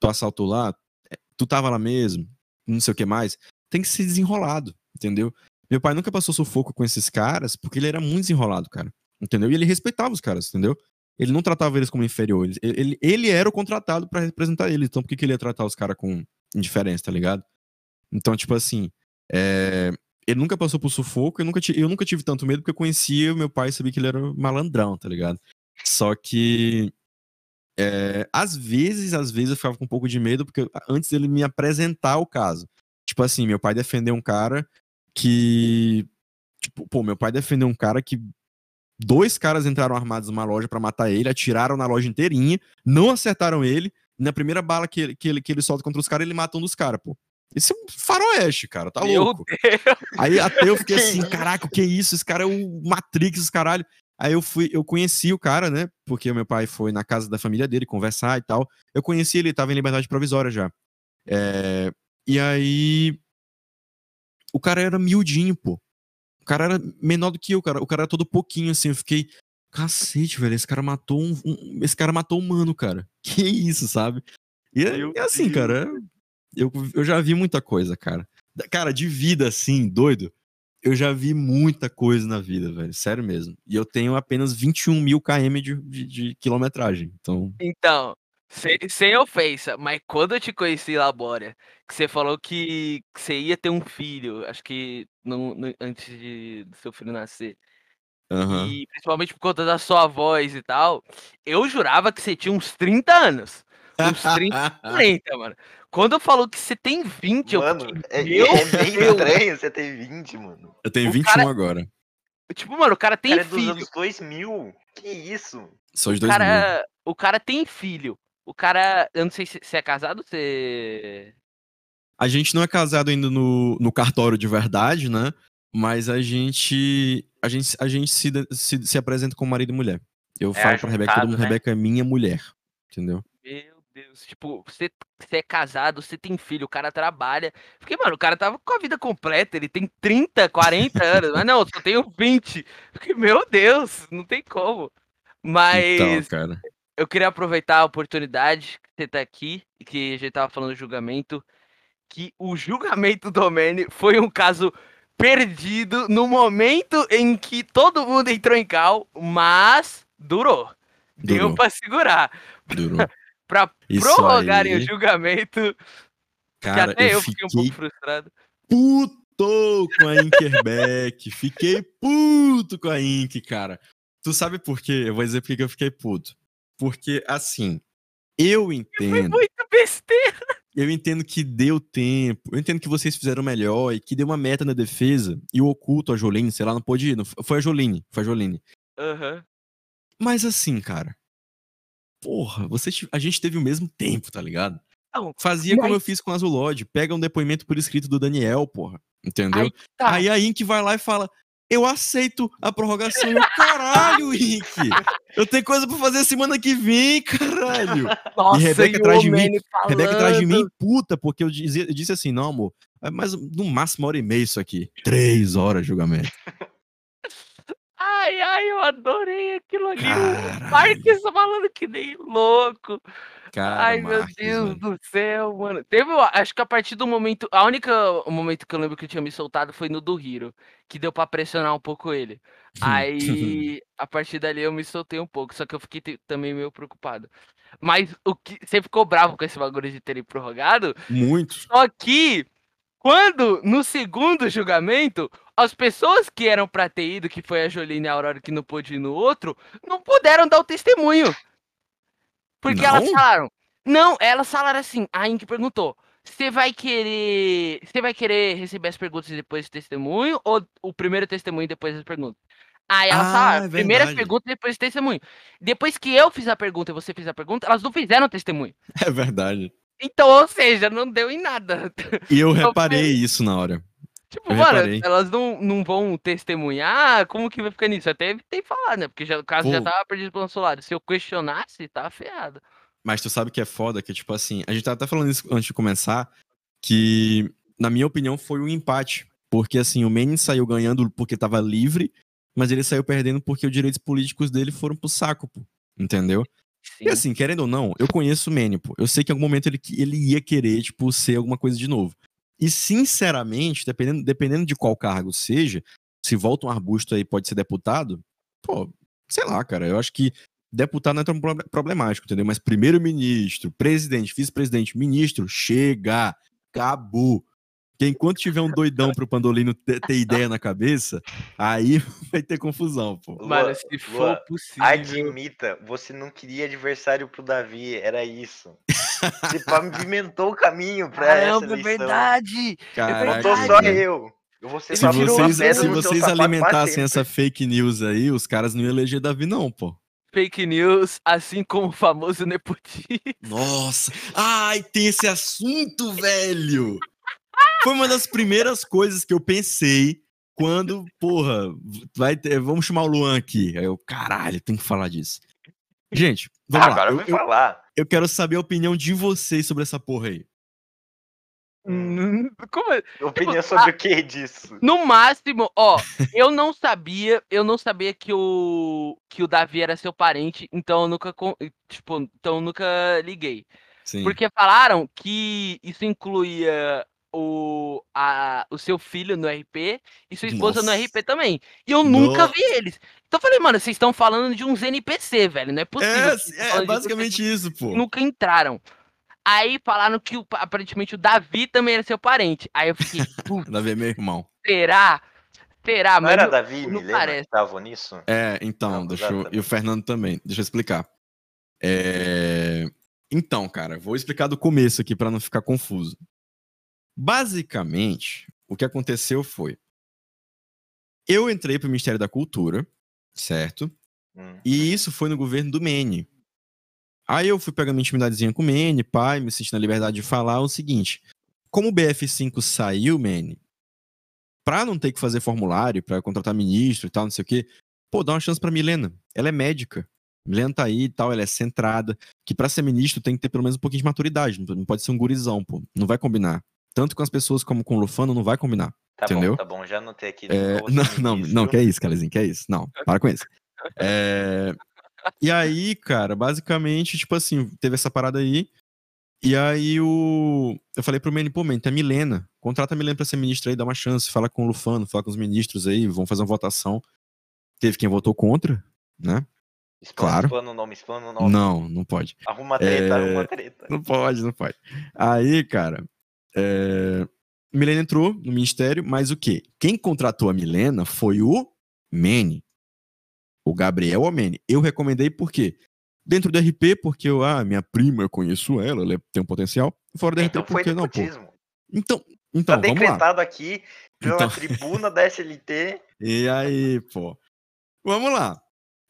Tu assaltou lá? É, Tu tava lá mesmo? Não sei o que mais. Tem que ser desenrolado, entendeu? Meu pai nunca passou sufoco com esses caras porque ele era muito desenrolado, cara. Entendeu? E ele respeitava os caras, entendeu? Ele não tratava eles como inferiores. Ele, ele, ele era o contratado pra representar eles. Então por que, que ele ia tratar os caras com indiferença, tá ligado? Então, tipo assim, é, ele nunca passou por sufoco, eu nunca, eu nunca tive tanto medo porque eu conhecia meu pai e sabia que ele era malandrão, tá ligado? Só que é, às vezes, às vezes eu ficava com um pouco de medo porque antes dele me apresentar o caso. Tipo assim, meu pai defendeu um cara que tipo, pô, meu pai defendeu um cara que dois caras entraram armados numa loja pra matar ele, atiraram na loja inteirinha, não acertaram ele, e na primeira bala que ele, que ele, que ele solta contra os caras, ele mata um dos caras, pô. Esse é um faroeste, cara, tá Meu louco. Deus. Aí até eu fiquei Que assim, caraca, o que é isso? Esse cara é o Matrix, caralho. Aí eu fui, eu conheci o cara, né? Porque o meu pai foi na casa da família dele conversar e tal. Eu conheci ele, tava em liberdade provisória já. É, e aí. O cara era miudinho, pô. O cara era menor do que eu, cara. O cara era todo pouquinho, assim. Eu fiquei. Cacete, velho. Esse cara matou um. um- esse cara matou um humano, cara. Que isso, sabe? E é, é assim, cara. Eu, eu já vi muita coisa, cara. Cara, de vida assim, doido. Eu já vi muita coisa na vida, velho. Sério mesmo. E eu tenho apenas 21 mil km de, de, de quilometragem. Então. Então, sem, sem ofensa, mas quando eu te conheci lá, Bora, que você falou que, que você ia ter um filho, acho que no- no- antes de, do seu filho nascer, aham. e principalmente por conta da sua voz e tal, eu jurava que você tinha uns 30 anos. Uns 30, 40, mano. Quando falou que você tem 20, Mano, eu é, Meu é bem Deus. estranho você ter 20, mano. eu tenho o 21 cara- agora. Tipo, mano, o cara O tem cara é dos filho. anos 2000. Que isso? São os O dois mil. cara, o cara tem filho. O cara, eu não sei se você é casado ou você. A gente não é casado ainda no, no cartório de verdade, né? Mas a gente. A gente, a gente se, se, se apresenta como marido e mulher. Eu falo pra Rebeca, todo mundo, né? Rebeca é minha mulher. Entendeu? Deus, tipo, você, você é casado, você tem filho, o cara trabalha. Porque, mano, o cara tava com a vida completa, ele tem 30, 40 anos, mas não, eu só tenho 20. Porque, meu Deus, não tem como. Mas Então, eu queria aproveitar a oportunidade que você tá aqui, e que a gente tava falando do julgamento, que o julgamento do Domene foi um caso perdido no momento em que todo mundo entrou em cal, mas durou. Deu pra segurar. Durou. Pra Isso prorrogarem aí, o julgamento, que Cara, até eu, eu fiquei um pouco frustrado. puto com a Inkerbeck. fiquei puto com a Ink, cara. Tu sabe por quê? Eu vou dizer por que eu fiquei puto. Porque, assim, eu Foi entendo. muito besteira. eu entendo que deu tempo, eu entendo que vocês fizeram melhor e que deu uma meta na defesa e o oculto a Jolene, sei lá, não pôde ir. Não, foi a Jolene, foi a Jolene. Aham. Mas assim, cara. Porra, vocês, a gente teve o mesmo tempo, tá ligado? Não, Fazia como mas- eu fiz com a Azulod, pega um depoimento por escrito do Daniel, porra. Entendeu? Aí tá. Aí a Ink vai lá e fala: Eu aceito a prorrogação. Eu, caralho, Ink! Eu tenho coisa pra fazer semana que vem, caralho! Nossa, Rebeca e o atrás de mim- Rebeca atrás de mim, puta, porque eu, dizia- eu disse assim: Não, amor, é mais no máximo uma hora e meia isso aqui. Três horas de julgamento. Ai, ai, eu adorei aquilo ali. O Caralho. Marques falando que nem louco. Cara, Ai, meu Marques, Deus velho. do céu, mano. Teve, acho que a partir do momento. A única momento que eu lembro que eu tinha me soltado foi no do Hiro, que deu pra pressionar um pouco ele. Aí, a partir dali eu me soltei um pouco, só que eu fiquei também meio preocupado. Mas o que você ficou bravo com esse bagulho de terem prorrogado? Muito. Só que quando no segundo julgamento, as pessoas que eram pra ter ido, que foi a Jolene e a Aurora que não pôde ir no outro, não puderam dar o testemunho. Porque elas Não? falaram. Não, elas falaram assim, a Ink perguntou. Você vai querer. Você vai querer receber as perguntas e depois o testemunho? Ou o primeiro testemunho e depois as perguntas? Aí elas Ah, falaram, é primeiro as perguntas e depois o testemunho. Depois que eu fiz a pergunta e você fez a pergunta, elas não fizeram testemunho. É verdade. Então, ou seja, não deu em nada. E eu Então, reparei isso na hora. Tipo, Eu mano, reparei. elas não, não vão testemunhar, como que vai ficar nisso? Até evitei falar, né? Porque já, o caso já Pô. tava perdido pelo nosso lado. Se eu questionasse, tava ferrado. Mas tu sabe que é foda, que tipo assim, a gente tava até falando isso antes de começar, que na minha opinião foi um empate. Porque assim, o Manning saiu ganhando porque tava livre, mas ele saiu perdendo porque os direitos políticos dele foram pro saco, pô. Entendeu? Sim. E assim, querendo ou não, eu conheço o Manny, pô. Eu sei que em algum momento ele, ele ia querer, tipo, ser alguma coisa de novo. E sinceramente, dependendo, dependendo de qual cargo seja, se volta um arbusto aí pode ser deputado, pô, sei lá, cara, eu acho que deputado não é tão proble- problemático, entendeu? Mas primeiro-ministro, presidente, vice-presidente, ministro, chega, acabou. Porque enquanto tiver um doidão pro Pandolino ter, ter ideia na cabeça, aí vai ter confusão, pô. Mano, se for possível. Admita, você não queria adversário pro Davi, era isso. Você pavimentou o caminho pra essa Caramba, é eleição. verdade. Caraca, Faltou só verdade. velho. eu. Eu vou ser Se só vocês, se vocês alimentassem essa fake news aí, os caras não iam eleger Davi, não, pô. Fake news, assim como o famoso nepotismo. Nossa! Ai, tem esse assunto, velho! Foi uma das primeiras coisas que eu pensei quando, porra, vai ter, vamos chamar o Luan aqui. Aí eu, caralho, tem que falar disso. Gente, vamos lá. Agora Eu, eu- falar. eu quero saber a opinião de vocês sobre essa porra aí. Hum, Como é? Opinião sobre o que disso? No máximo, ó, eu não sabia, eu não sabia que o que o Davi era seu parente, então eu nunca, tipo, então eu nunca liguei. Sim. Porque falaram que isso incluía o, a, o seu filho no RP e sua esposa Nossa. no RP também. E eu nunca Nossa. vi eles. Então eu falei, mano, vocês estão falando de uns NPC, velho. Não é possível. É, vocês é, de basicamente isso, pô. nunca entraram. Aí falaram que o- aparentemente o Davi também era seu parente. Aí eu fiquei, "Putz, Davi é meu irmão. será? Será? Não era não- Davi, não Milena, parece. que estavam nisso? É, então, Não, deixa eu, e o Fernando também. Deixa eu explicar. É, Então, cara, vou explicar do começo aqui pra não ficar confuso. Basicamente, o que aconteceu foi: eu entrei pro Ministério da Cultura, certo? Hum. E isso foi no governo do Mene. Aí eu fui pegando minha intimidadezinha com o Mene, pai, me sentindo na liberdade de falar o seguinte: como o BF5 saiu, Mene, pra não ter que fazer formulário, pra contratar ministro e tal, não sei o quê, pô, dá uma chance pra Milena. Ela é médica. Milena tá aí e tal, ela é centrada. Que pra ser ministro tem que ter pelo menos um pouquinho de maturidade. Não não pode ser um gurizão, pô. Não vai combinar. Tanto com as pessoas como com o Lufano, não vai combinar. Tá Entendeu? bom, tá bom, já anotei aqui. É, não, ser não, não, que é isso, Calezinho, que é isso. Não, para com isso. É, e aí, cara, basicamente, tipo assim, teve essa parada aí. E aí o. Eu falei pro Manny, pô, Manny, tem a Milena. Contrata a Milena pra ser ministra aí, dá uma chance. Fala com o Lufano, fala com os ministros aí, vão fazer uma votação. Teve quem votou contra, né? Explana, Claro. explana o nome, explana o nome. Não, não pode. Arruma treta, É, arruma treta. Não pode, não pode. Aí, cara, é... Milena entrou no ministério, mas o quê? Quem contratou a Milena foi o Mene. O Gabriel Omene. Eu recomendei por quê? Dentro do RP, porque eu, ah, minha prima, eu conheço ela, ela tem um potencial. Fora do Então RP, porque não, pô. nepotismo. Então, Tá então vamos lá. decretado aqui pela Então- tribuna da SLT. E aí, pô. Vamos lá.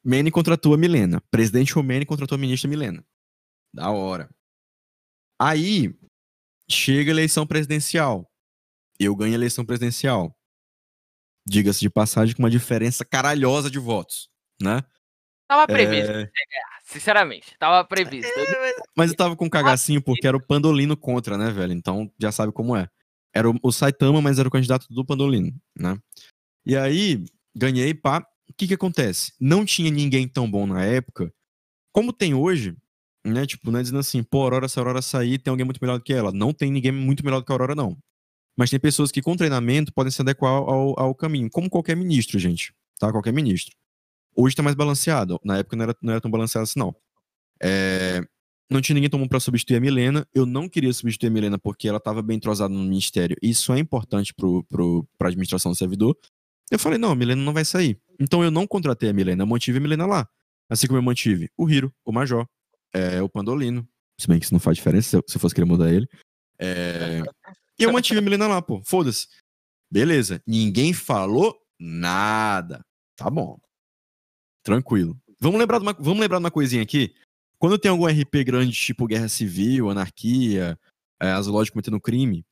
Manny contratou a Milena. Presidente Romani contratou a ministra Milena. Da hora. Aí, chega a eleição presidencial. Eu ganho a eleição presidencial. Diga-se de passagem com uma diferença caralhosa de votos, né? Tava previsto, É, sinceramente. Tava previsto. Mas eu tava com um cagacinho porque era o Pandolino contra, né, velho? Então já sabe como é. Era o, o Saitama, mas era o candidato do Pandolino, né? E aí, ganhei, pá. O que que acontece? Não tinha ninguém tão bom na época, como tem hoje, né? Tipo, não é dizendo assim, pô, a Aurora, se a Aurora sair, tem alguém muito melhor do que ela. Não tem ninguém muito melhor do que a Aurora, não. Mas tem pessoas que com treinamento podem se adequar ao, ao caminho, como qualquer ministro, gente, tá? Qualquer ministro. Hoje tá mais balanceado. Na época não era, não era tão balanceado assim, não. É, não tinha ninguém bom pra substituir a Milena. Eu não queria substituir a Milena porque ela tava bem entrosada no ministério. Isso é importante pro, pra administração do servidor. Eu falei, não, a Milena não vai sair. Então eu não contratei a Milena, eu mantive a Milena lá. Assim como eu mantive o Hiro, o Major, é, o Pandolino. Se bem que isso não faz diferença se eu, se eu fosse querer mudar ele. É, e eu mantive a Milena lá, pô. Foda-se. Beleza. Ninguém falou nada. Tá bom. Tranquilo. Vamos lembrar de uma, vamos lembrar de uma coisinha aqui. Quando tem algum RP grande, tipo Guerra Civil, Anarquia, é, Azulógico cometendo crime,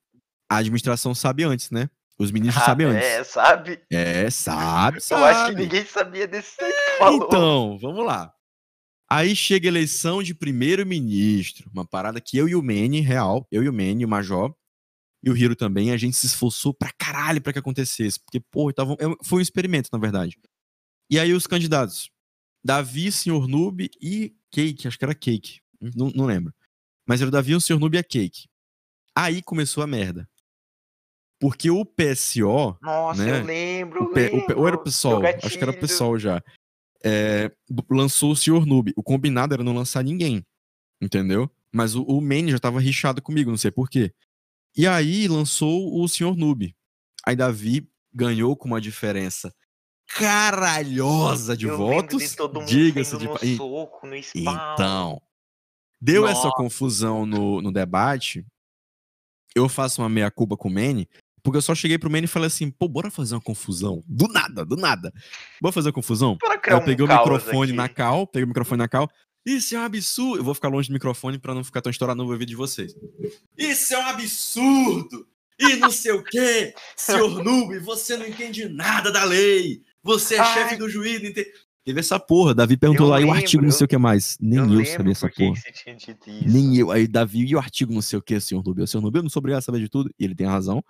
a administração sabe antes, né? Os ministros Ah, sabem antes. é, sabe? É, sabe, Eu sabe. acho que ninguém sabia desse que falou. Então, vamos lá. Aí chega a eleição de primeiro-ministro, uma parada que eu e o Manny, real, eu e o Manny, o Major, e o Hiro também, a gente se esforçou pra caralho pra que acontecesse, porque, pô, tava, foi um experimento, na verdade. E aí os candidatos, Davi, Senhor Noob e Cake, acho que era Cake, não, não lembro. Mas era o Davi, o Senhor Noob e a Cake. Aí começou a merda. Porque o PSO, Nossa, né? eu lembro. o, P- o P- ou era o lembro. PSOL, acho que era o. PSOL já. É, lançou o Senhor Noob. O combinado era não lançar ninguém. Entendeu? Mas o, o Manny já tava rixado comigo, não sei porquê. E aí lançou o Senhor Noob. Aí Davi ganhou com uma diferença caralhosa de eu votos. Diga-se de soco, spawn. então, deu essa Nossa. confusão no, no debate. Eu faço uma meia-culpa com o Manny, porque eu só cheguei pro Manny e falei assim: pô, bora fazer uma confusão. Do nada, do nada. Bora fazer uma confusão? Para Aí criar eu um peguei o microfone aqui. na cal, peguei o microfone na cal. Isso é um absurdo. Eu vou ficar longe do microfone pra não ficar tão estourado no ouvido de vocês. Isso é um absurdo! E não sei o quê! Senhor Noob, você não entende nada da lei! Você é Ai. chefe do juiz, não entende. Teve essa porra. Davi perguntou Eu lá, e o lembro, artigo não eu- sei o que mais. Nem eu, lembro sabia essa porra. Nem eu. Aí, Davi, e o artigo não sei o que, senhor? O senhor Noob, eu não sou obrigado a saber de tudo. E ele tem razão.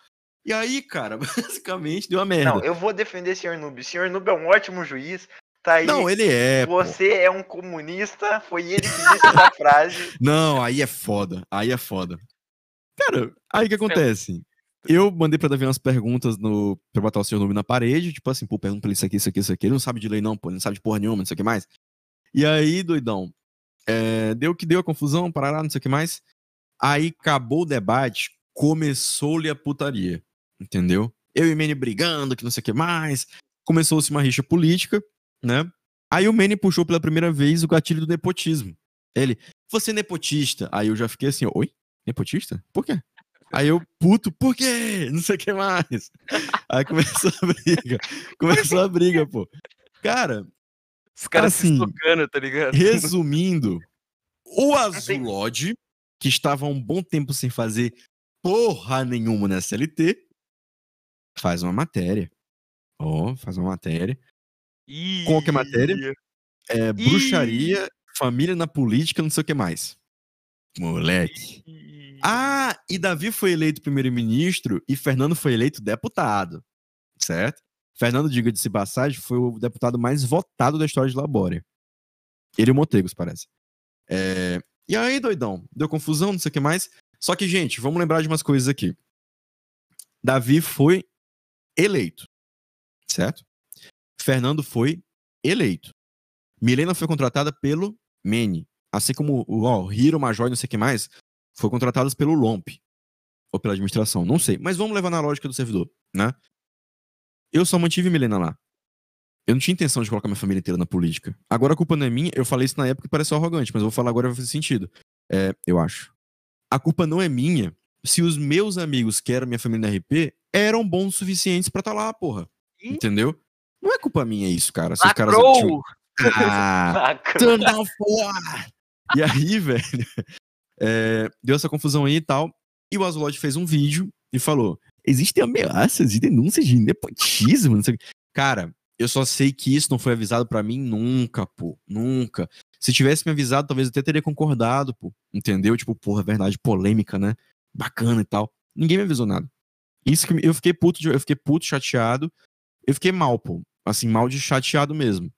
E aí, cara, basicamente deu uma merda. Não, eu vou defender o Sr. Noob. O Sr. Noob é um ótimo juiz. Tá aí. Não, ele é. pô. Você é um comunista. Foi ele que disse essa frase. Não, aí é foda. Aí é foda. Cara, aí o que acontece? Eu mandei pra Davi umas perguntas no, pra botar o seu nome na parede, tipo assim, pô, pergunta pra ele isso aqui, isso aqui, isso aqui. Ele não sabe de lei, não, pô, ele não sabe de porra nenhuma, não sei o que mais. E aí, doidão, é, deu o que deu a confusão, parará, não sei o que mais. Aí acabou o debate, começou-lhe a putaria, entendeu? Eu e o Manny brigando, que não sei o que mais. Começou-se uma rixa política, né? Aí o Manny puxou pela primeira vez o gatilho do nepotismo. Ele, você é nepotista. Aí eu já fiquei assim, oi? Nepotista? Por quê? Aí eu, puto, por quê? Não sei o que mais. Aí começou a briga. Começou a briga, pô. Cara, Os caras Assim, se tocando, tá ligado? resumindo, o Azulode, que estava há um bom tempo sem fazer porra nenhuma na SLT, faz uma matéria. Ó, faz uma matéria. Qual que é a matéria? É bruxaria, família na política, não sei o que mais. Moleque. Ah, e Davi foi eleito primeiro-ministro e Fernando foi eleito deputado. Certo? Fernando, diga de passagem, foi o deputado mais votado da história de Labória. Ele e o Montegos, parece. É, E aí, doidão? Deu confusão, não sei o que mais. Só que, gente, vamos lembrar de umas coisas aqui. Davi foi eleito. Certo? Fernando foi eleito. Milena foi contratada pelo Mene. Assim como o Hiro, Major e não sei o que mais, foi contratadas pelo LOMP. Ou pela administração, não sei. Mas vamos levar na lógica do servidor, né? Eu só mantive Milena lá. Eu não tinha intenção de colocar minha família inteira na política. Agora a culpa não é minha, eu falei isso na época e pareceu arrogante, mas eu vou falar agora e vai fazer sentido. É, eu acho. A culpa não é minha se os meus amigos, que eram minha família na RP, eram bons o suficientes pra estar lá, porra. Entendeu? Não é culpa minha isso, cara. Se os caras Lacrou! tinham- Ah, Lacrou. turn down for what? E aí, velho, é, deu essa confusão aí e tal. E o Azulod fez um vídeo e falou: existem ameaças e denúncias de nepotismo, não sei. Cara, eu só sei que isso não foi avisado pra mim nunca, pô. Nunca. Se tivesse me avisado, talvez eu até teria concordado, pô. Entendeu? Tipo, porra, verdade, polêmica, né? Bacana e tal. Ninguém me avisou nada. Isso que eu fiquei puto, eu fiquei puto, chateado. Eu fiquei mal, pô. Assim, mal de chateado mesmo.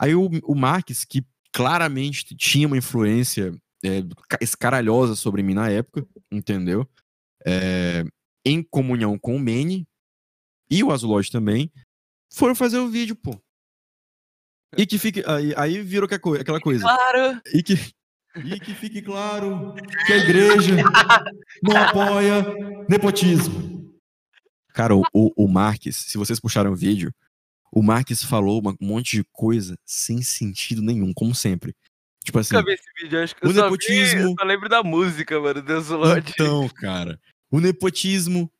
Aí o, o Marques, que claramente tinha uma influência é, ca- escaralhosa sobre mim na época, entendeu? É, em comunhão com o Manny e o Azulod também, foram fazer o vídeo, pô. E que fique. Aí, aí virou que- aquela coisa. Claro! E que, e que fique claro que a igreja não apoia nepotismo. Cara, o, o, Marques, se vocês puxaram o vídeo, o Marques falou um monte de coisa sem sentido nenhum, como sempre. Tipo assim, Nunca vi esse vídeo, acho que eu o só, vi, nepotismo- eu só lembro da música, mano, Deus então, cara, o nepotismo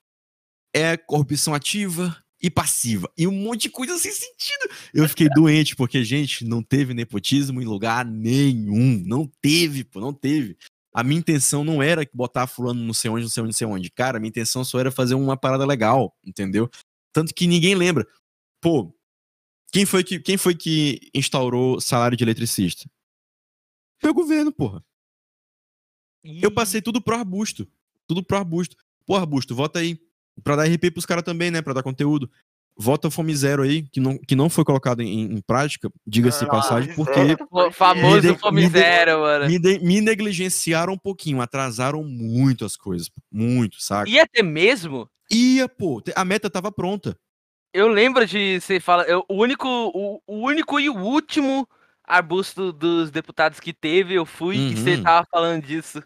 é corrupção ativa e passiva. E um monte de coisa sem sentido. Eu fiquei doente, porque, gente, não teve nepotismo em lugar nenhum. Não teve, pô, não teve. A minha intenção não era botar fulano não sei onde, não sei onde, não sei onde. Cara, a minha intenção só era fazer uma parada legal, entendeu? Tanto que ninguém lembra. Pô, quem foi que, quem foi que instaurou salário de eletricista? Foi o governo, porra. Eu passei tudo pro arbusto. Tudo pro arbusto. Pô, arbusto, vota aí. Pra dar RP pros caras também, né? Pra dar conteúdo. Vota Fome Zero aí, que não, que não foi colocado em, em prática, diga-se de Ah, passagem, Fome porque. O famoso de- Fome Zero, mano. me, de- me negligenciaram um pouquinho, atrasaram muito as coisas. Muito, saca? Ia ter mesmo? Ia, pô, a meta tava pronta. Eu lembro de você fala, eu- o único, o, o único e o último arbusto dos deputados que teve, eu fui e você Uhum. tava falando disso.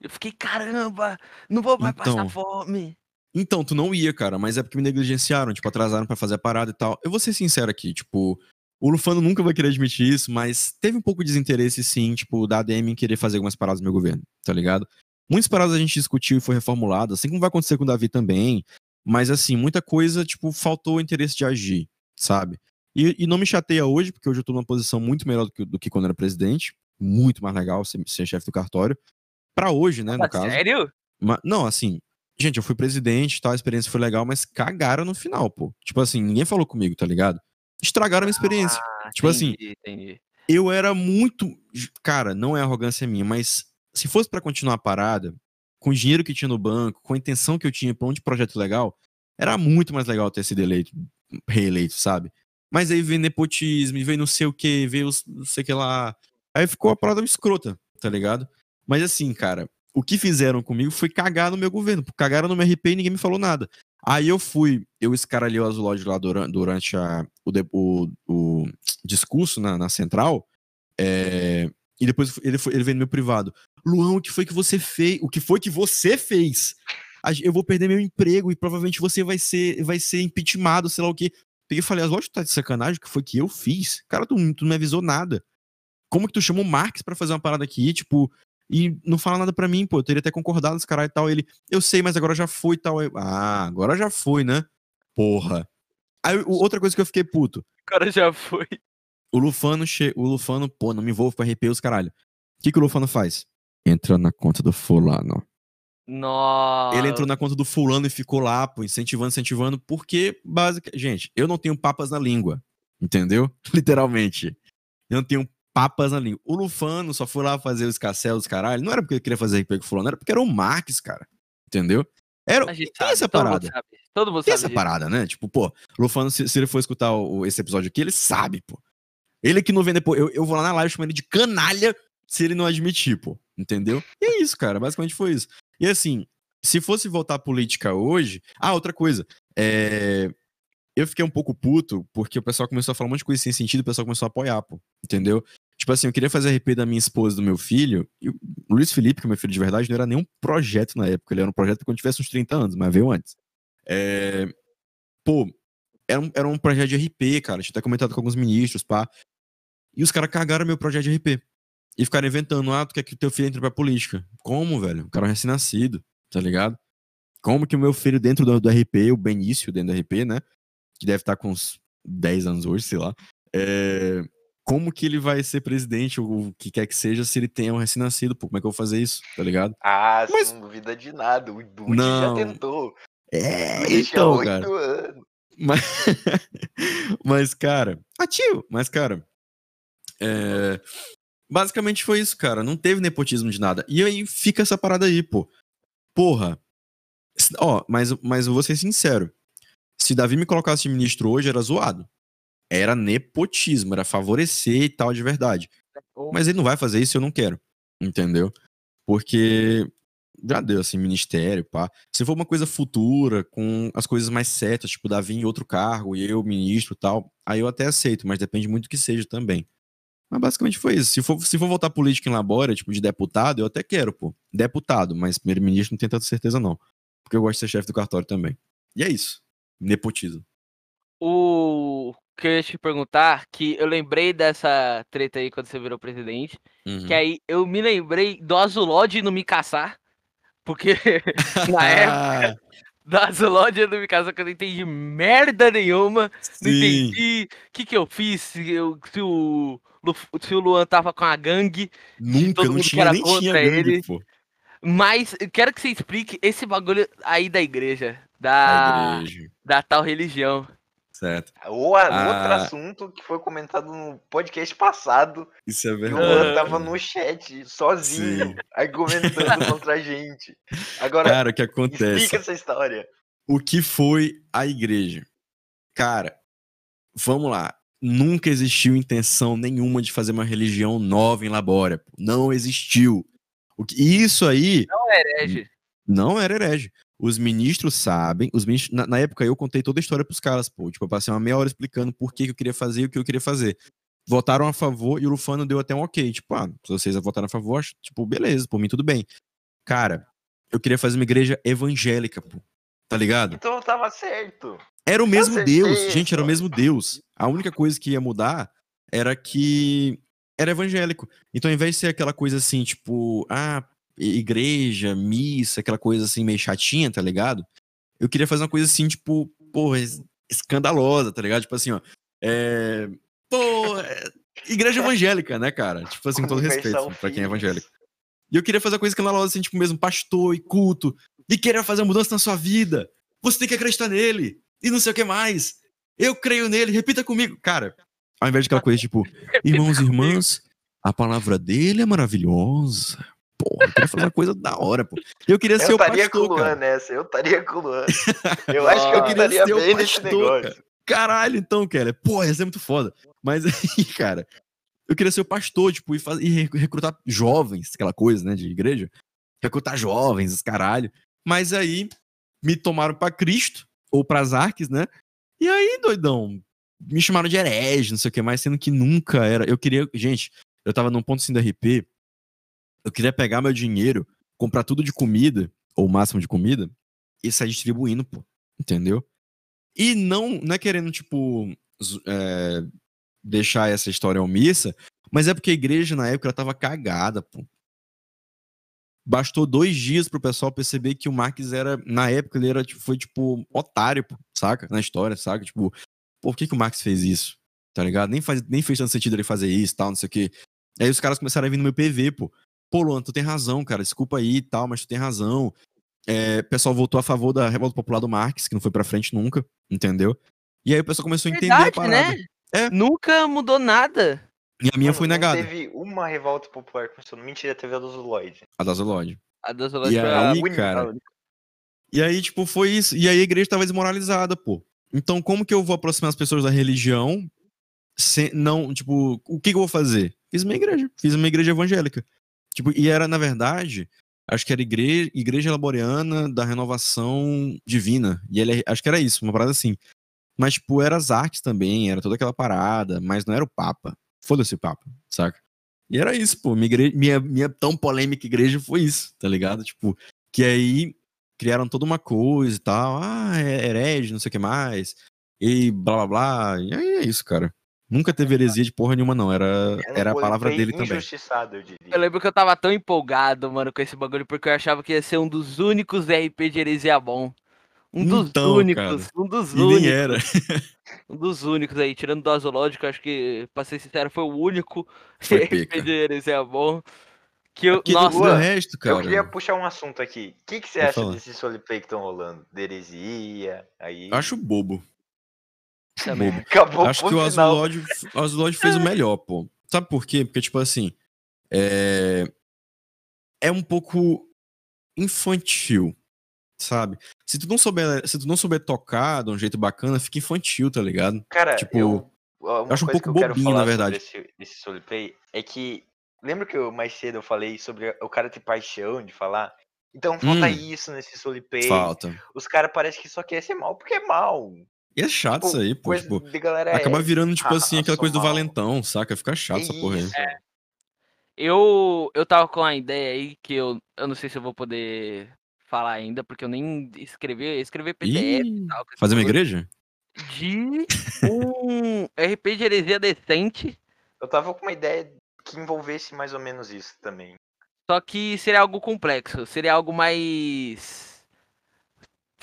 Eu fiquei, caramba, não vou mais Então. passar fome. Então, tu não ia, cara, mas é porque me negligenciaram, tipo, atrasaram pra fazer a parada e tal. Eu vou ser sincero aqui, tipo, o Lufano nunca vai querer admitir isso, mas teve um pouco de desinteresse, sim, tipo, da ADM em querer fazer algumas paradas no meu governo, tá ligado? Muitas paradas a gente discutiu e foi reformulado, assim como vai acontecer com o Davi também, mas, assim, muita coisa, tipo, faltou o interesse de agir, sabe? E, e não me chateia hoje, porque hoje eu tô numa posição muito melhor do que, do que quando era presidente, muito mais legal ser, ser chefe do cartório. Pra hoje, né, no Ah, caso. sério? Ma- não, assim, gente, eu fui presidente, tal, a experiência foi legal, mas cagaram no final, pô. Tipo assim, ninguém falou comigo, tá ligado? Estragaram a minha experiência. Ah, Tipo assim, entendi, entendi. Eu era muito. Cara, não é arrogância minha, mas se fosse pra continuar a parada, com o dinheiro que tinha no banco, com a intenção que eu tinha pra um de projeto legal, era muito mais legal ter sido eleito, reeleito, sabe? Mas aí veio nepotismo, veio não sei o que, veio os- não sei o que lá. Aí ficou a parada escrota, tá ligado? Mas assim, cara, o que fizeram comigo foi cagar no meu governo. Cagaram no meu RP e ninguém me falou nada. Aí eu fui, eu escaralhei o Azulod lá dura- durante a, o, o- o discurso na, na central. é, e depois ele, foi, ele veio no meu privado. Luan, o que foi que você fez? O que foi que você fez? Eu vou perder meu emprego e provavelmente você vai ser, vai ser impeachmentado, sei lá o quê. Peguei e falei, Azulod, tá de sacanagem? O que foi que eu fiz? Cara, tu, tu não me avisou nada. Como que tu chamou o Marx pra fazer uma parada aqui, tipo, e não fala nada pra mim, pô, eu teria até concordado esse caralho e tal. Ele, eu sei, mas agora já foi e tal. Eu, ah, agora já foi, né? Porra. Aí, outra coisa que eu fiquei puto. O cara já foi. O Lufano, che... o Lufano, pô, não me envolvo com RP os caralho. O que, que o Lufano faz? Entra na conta do fulano. Nossa. Ele entrou na conta do fulano e ficou lá, pô, incentivando, incentivando, porque, basicamente, gente, eu não tenho papas na língua, entendeu? Literalmente. Eu não tenho papas na língua. O Lufano só foi lá fazer os casselos, os caralho, não era porque ele queria fazer RP com o fulano, era porque era o Marques, cara, entendeu? Era, tem sabe, essa todo mundo parada. sabe. Todo mundo Tem sabe essa disso. parada, né? Tipo, pô, Lufano, se, se ele for escutar o- esse episódio aqui, ele sabe, pô. Ele que não vem depois. Eu, eu vou lá na live chamando ele de canalha se ele não admitir, pô. Entendeu? E é isso, cara. Basicamente foi isso. E assim, se fosse voltar à política hoje. Ah, outra coisa. É. Eu fiquei um pouco puto porque o pessoal começou a falar um monte de coisa sem sentido e o pessoal começou a apoiar, pô. Entendeu? Tipo assim, eu queria fazer RP da minha esposa do meu filho. E o Luiz Felipe, que é meu filho de verdade, não era nenhum projeto na época. Ele era um projeto quando tivesse uns 30 anos, mas veio antes. É, Pô, era um, era um projeto de RP, cara. Tinha até comentado com alguns ministros, pá. E os caras cagaram meu projeto de RP. E ficaram inventando, ah, tu quer que o teu filho entre pra política. Como, velho? O cara é recém-nascido, tá ligado? Como que o meu filho dentro do, do RP, o Benício dentro do RP, né? Que deve estar com uns 10 anos hoje, sei lá. É, como que ele vai ser presidente, ou o que quer que seja, se ele tem um recém-nascido, pô, como é que eu vou fazer isso, tá ligado? Ah, Mas- você não duvida de nada. O Dude Não. já tentou. É, então, oito cara. anos. Mas, mas cara, ativo, mas, cara, é, basicamente foi isso, cara. Não teve nepotismo de nada. E aí fica essa parada aí, pô. Porra. Ó, mas, mas eu vou ser sincero. Se Davi me colocasse de ministro hoje, era zoado. Era nepotismo, era favorecer e tal de verdade. Mas ele não vai fazer isso eu não quero. Entendeu? Porque já deu, assim, ministério, pá. Se for uma coisa futura, com as coisas mais certas, tipo, Davi em outro cargo e eu, ministro e tal, aí eu até aceito, mas depende muito do que seja também. Mas basicamente foi isso. Se for, se for voltar política em labora, tipo, de deputado, eu até quero, pô. Deputado, mas primeiro-ministro não tenho tanta certeza, não. Porque eu gosto de ser chefe do cartório também. E é isso. Nepotismo. O que eu ia te perguntar, que eu lembrei dessa treta aí quando você virou presidente, Uhum. que aí eu me lembrei do Azulod não me caçar, porque na época do Azulod não me caçar que eu não entendi merda nenhuma, não Sim. entendi o que que eu fiz, se, eu- se o, se o Luan tava com a gangue, Nunca, todo não mundo que tinha, era nem tinha contra gangue, ele. pô. mas eu quero que você explique esse bagulho aí da igreja, da, igreja. da tal religião. Certo. Ou a- outro Ah. assunto que foi comentado no podcast passado. Isso é que o verdade. Luan tava no chat, sozinho, Sim. argumentando contra a gente. Agora, Cara, o que acontece? explica essa história. O que foi a igreja? Cara, vamos lá. Nunca existiu intenção nenhuma de fazer uma religião nova em Labória. pô. Não existiu. O que, isso aí Herege. não era herege. Os ministros sabem, os ministros, na, na época eu contei toda a história pros caras, pô. Tipo, eu passei uma meia hora explicando por que, que eu queria fazer e o que eu queria fazer. Votaram a favor e o Lufano deu até um ok. Tipo, ah, se vocês votaram a favor, acho, tipo, beleza, por mim tudo bem. Cara, eu queria fazer uma igreja evangélica, pô. Tá ligado? Então eu tava certo. Era o mesmo certeza. Deus, gente, era o mesmo Deus. A única coisa que ia mudar era que era evangélico. Então, ao invés de ser aquela coisa assim, tipo, ah, igreja, missa, aquela coisa assim meio chatinha, tá ligado? Eu queria fazer uma coisa assim, tipo, porra, es- escandalosa, tá ligado? Tipo assim, ó. É. Pô, é, igreja evangélica, né, cara? Tipo assim, com todo respeito Conversão pra quem é evangélico. E eu queria fazer uma coisa escandalosa, assim, tipo, mesmo pastor e culto. E querer fazer uma mudança na sua vida. Você tem que acreditar nele. E não sei o que mais. Eu creio nele, repita comigo. Cara, ao invés de aquela coisa, tipo, irmãos e irmãs, a palavra dele é maravilhosa. Porra, eu queria fazer uma coisa da hora, pô. Eu queria ser Eu o estaria com o pastor, Luan cara. nessa, eu estaria com o Luan. Eu acho que eu Eu queria ser o bem nesse pastor, negócio. cara. Caralho, então, Keller. Pô, ia ser muito foda. Mas aí, cara, eu queria ser o pastor, tipo, e, e re- recrutar jovens, aquela coisa, né, de igreja. Recrutar jovens, os caralho. Mas aí, me tomaram pra Cristo, ou pras arques, né? E aí, doidão, me chamaram de herege, não sei o que mais, sendo que nunca era. Eu queria. Gente, eu tava num ponto assim da RP. Eu queria pegar meu dinheiro, comprar tudo de comida, ou o máximo de comida, e sair distribuindo, pô. Entendeu? E não, não é querendo, tipo, é, deixar essa história omissa, mas é porque a igreja na época ela tava cagada, pô. Bastou dois dias pro pessoal perceber que o Marques era, na época, ele era, tipo, foi, tipo, otário, pô, saca? Na história, saca? Tipo, por que, que o Marques fez isso? Tá ligado? Nem, faz, nem fez tanto sentido ele fazer isso tal, não sei o quê. Aí os caras começaram a vir no meu PV, pô. Pô, Luan, tu tem razão, cara, desculpa aí e tal, mas tu tem razão. É, o pessoal voltou a favor da revolta popular do Marx, que não foi pra frente nunca, entendeu? E aí o pessoal começou a entender a parada. né? É. Nunca mudou nada. E a minha Mano, foi negada, Teve uma revolta popular que começou. Mentira, teve a do Zuloid. a da Zolod. A da E foi a aí, única, cara, a única. E aí, tipo, foi isso. E aí a igreja tava desmoralizada, pô. Então, como que eu vou aproximar as pessoas da religião? Se, não, tipo, o que, que eu vou fazer? Fiz uma igreja. Fiz uma igreja evangélica. Tipo, e era, na verdade, acho que era igreja, igreja laboriana da renovação divina. E ele, acho que era isso, uma parada assim. Mas, tipo, era as artes também, era toda aquela parada, mas não era o Papa. Foda-se o Papa, saca? E era isso, pô. Minha, igreja, minha, minha tão polêmica igreja foi isso, tá ligado? Tipo, que aí criaram toda uma coisa e tal. Ah, é herege, não sei o que mais. e blá blá blá. E aí é isso, cara. Nunca teve heresia de porra nenhuma, não. Era, É era a palavra dele também. Injustiçado, eu diria. Eu lembro que eu tava tão empolgado, mano, com esse bagulho, porque eu achava que ia ser um dos únicos RP de heresia bom. Um dos Então, únicos, um dos E nem únicos. era. Um dos únicos aí, tirando do Azológico, acho que, pra ser sincero, foi o único Foi RP de heresia bom. Que eu, Porque nossa, o resto, cara. Eu queria puxar um assunto aqui. O que, que você Pode acha falar. desses roleplay que estão rolando? De heresia, aí... Eu acho bobo. Também. Acabou Acho que o. Azulod, o Azulod fez o melhor, pô. Sabe por quê? Porque, tipo assim, é, é um pouco infantil, sabe? Se tu não souber, se tu não souber tocar de um jeito bacana, fica infantil, tá ligado? Cara, Tipo, eu, uma acho um pouco eu bobinho, falar na verdade. esse, esse é que... Lembra que eu, mais cedo eu falei sobre o cara ter paixão de falar? Então falta Hum. isso nesse roleplay. Falta. Os caras parecem que só querem ser mal porque é mal. E é chato Tipo, isso aí, pô. Tipo, de galera acaba é- virando, tipo ah, assim, aquela coisa do mal. valentão, saca? Fica chato essa porra aí. Isso. Eu, eu tava com uma ideia aí que eu, eu não sei se eu vou poder falar ainda, porque eu nem escrevi, escrevi PDF Ih, e tal. fazer uma igreja? De um RP de heresia decente, Eu tava com uma ideia que envolvesse mais ou menos isso também. só que seria algo complexo, seria algo mais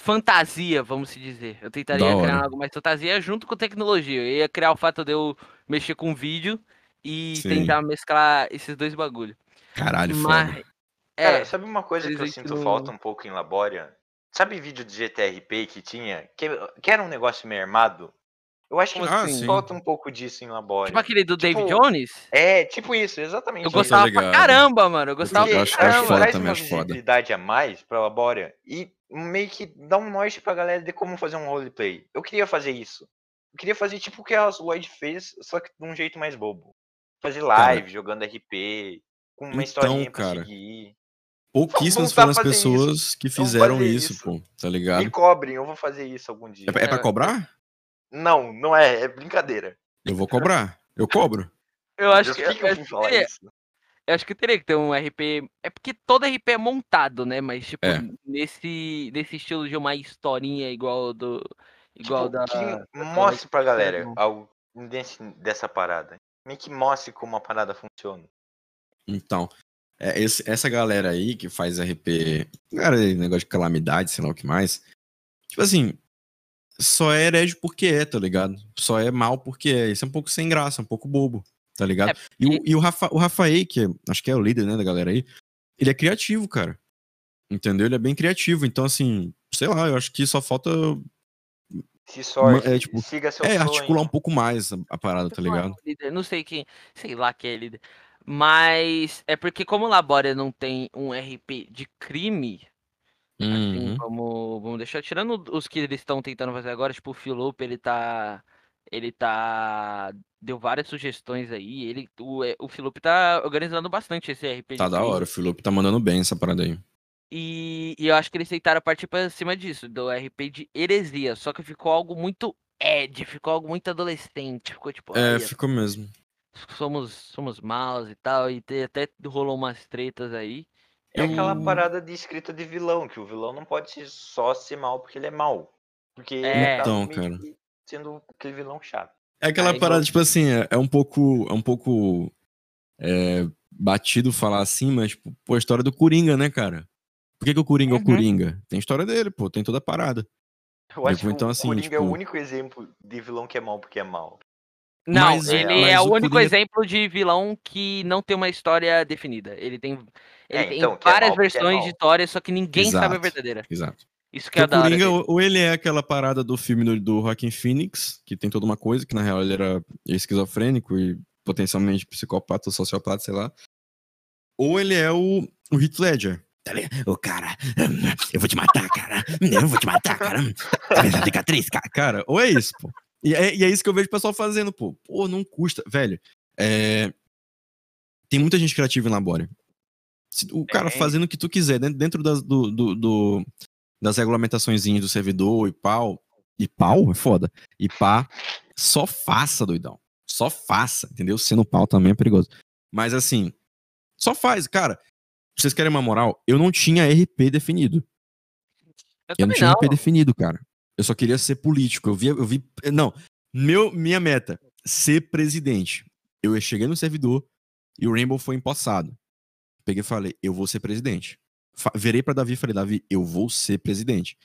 fantasia, vamos se dizer. Eu tentaria Da criar hora. algo mais fantasia junto com tecnologia. Eu ia criar o fato de eu mexer com vídeo e Sim. tentar mesclar esses dois bagulhos. Caralho, Mas foda. é, Cara, sabe uma coisa que eu sinto no- falta um pouco em Labória? Sabe vídeo de GTRP que tinha? Que, que era um negócio meio armado? Eu acho que Ah, assim? sim. falta um pouco disso em Labória. tipo aquele do David Tipo, Jones, É, tipo isso, exatamente. eu isso. gostava pra ligado. caramba, mano. Eu gostava Eu pra acho- eu acho caramba. foda traz também, uma acho foda. a mais pra Labória e meio que dá um norte pra galera de como fazer um roleplay. Eu queria fazer isso. Eu queria fazer tipo o que a Lloyd fez, só que de um jeito mais bobo. Fazer live, jogando RP, com uma Então, historinha pra cara, seguir. Pouquíssimas foram as pessoas que Vamos fizeram isso, isso. pô. Tá Me ligado? cobrem, eu vou fazer isso algum dia. É, pra- é pra É, cobrar? Não, não é, é brincadeira. Eu vou cobrar. Eu cobro. Eu acho Deus que, fica eu, eu acho que teria que ter um RP. É porque todo RP é montado, né? Mas, tipo, É. nesse, nesse estilo de uma historinha igual do. Igual Tipo, da. que mostre pra galera algo desse, dessa parada. Meio que mostre como a parada funciona. Então, é, esse- essa galera aí que faz RP, cara, negócio de calamidade, sei lá o que mais. Tipo assim, só é herege porque é, tá ligado? Só é mal porque é. Isso é um pouco sem graça, um pouco bobo, tá ligado? É, E, o, e o, Rafa, o Rafael, que é- acho que é o líder, né, da galera aí, ele é criativo, cara. Entendeu? Ele é bem criativo. Então, assim, sei lá, eu acho que só falta Se sorte, é, tipo, siga seu é, sonho. articular um pouco mais a, a parada, tá Não ligado? líder, Não sei quem. Sei lá quem é líder. Mas é porque, como Labória não tem um RP de crime, assim, Uhum. vamos, vamos deixar. Tirando os que eles estão tentando fazer agora, tipo, o Filope, ele tá. Ele tá. Deu várias sugestões aí. Ele, o, é, o tá organizando bastante esse RP Tá da hora, o Felipe tá mandando bem essa parada aí. E, e eu acho que eles tentaram partir pra cima disso, do RP de heresia. Só que ficou algo muito Ed, ficou algo muito adolescente. Ficou tipo, É, "Ai, ficou mesmo. somos, somos maus e tal. E te- até rolou umas tretas aí. É aquela Eu- parada de escrita de vilão, que o vilão não pode ser só ser mal porque ele é mal. Porque ele É. tá Então, meio cara. Que sendo aquele vilão chato. É aquela Aí, parada, tipo assim, é, é um pouco. É um pouco. é, batido falar assim, mas, tipo, pô, a história do Coringa, né, cara? Por que, que o Coringa é Uhum. o Coringa? Tem história dele, pô, tem toda a parada. Eu acho Tipo, que então, o assim, Coringa é o tipo- único exemplo de vilão que é mal porque é mal. Não, Mas, ele mas é o o único Coringa- exemplo de vilão que não tem uma história definida. Ele tem, ele É, tem então, é várias mal é versões mal. de história, só que ninguém sabe a Exato. verdadeira. Exato. Isso que é o da. Coringa, ou ele é aquela parada do filme do, do Joaquin Phoenix, que tem toda uma coisa, que na real ele era esquizofrênico e potencialmente psicopata ou sociopata, sei lá. Ou ele é o, o Heath Ledger. Tá ligado? Ô, cara, eu vou te matar, cara. Eu vou te matar, cara. Tá vendo a cicatriz, cara? Cara, ou é isso, pô. E é, e é isso que eu vejo o pessoal fazendo, pô. Pô, não custa. Velho, é... tem muita gente criativa em Labore. O cara Tem. fazendo o que tu quiser, dentro, dentro das, do, do, do- das regulamentações do servidor e pau. E pau é foda. E pá, só faça, doidão. Só faça, entendeu? Sendo pau também é perigoso. Mas assim, só faz, cara. Vocês querem uma moral? Eu não tinha RP definido. Eu Eu não tinha não. RP definido, cara. Eu só queria ser político. Eu vi, eu vi. Não, meu, minha meta, ser presidente. Eu cheguei no servidor e o Rainbow foi empossado. Peguei e falei, eu vou ser presidente. Fa virei pra Davi e falei, Davi, eu vou ser presidente.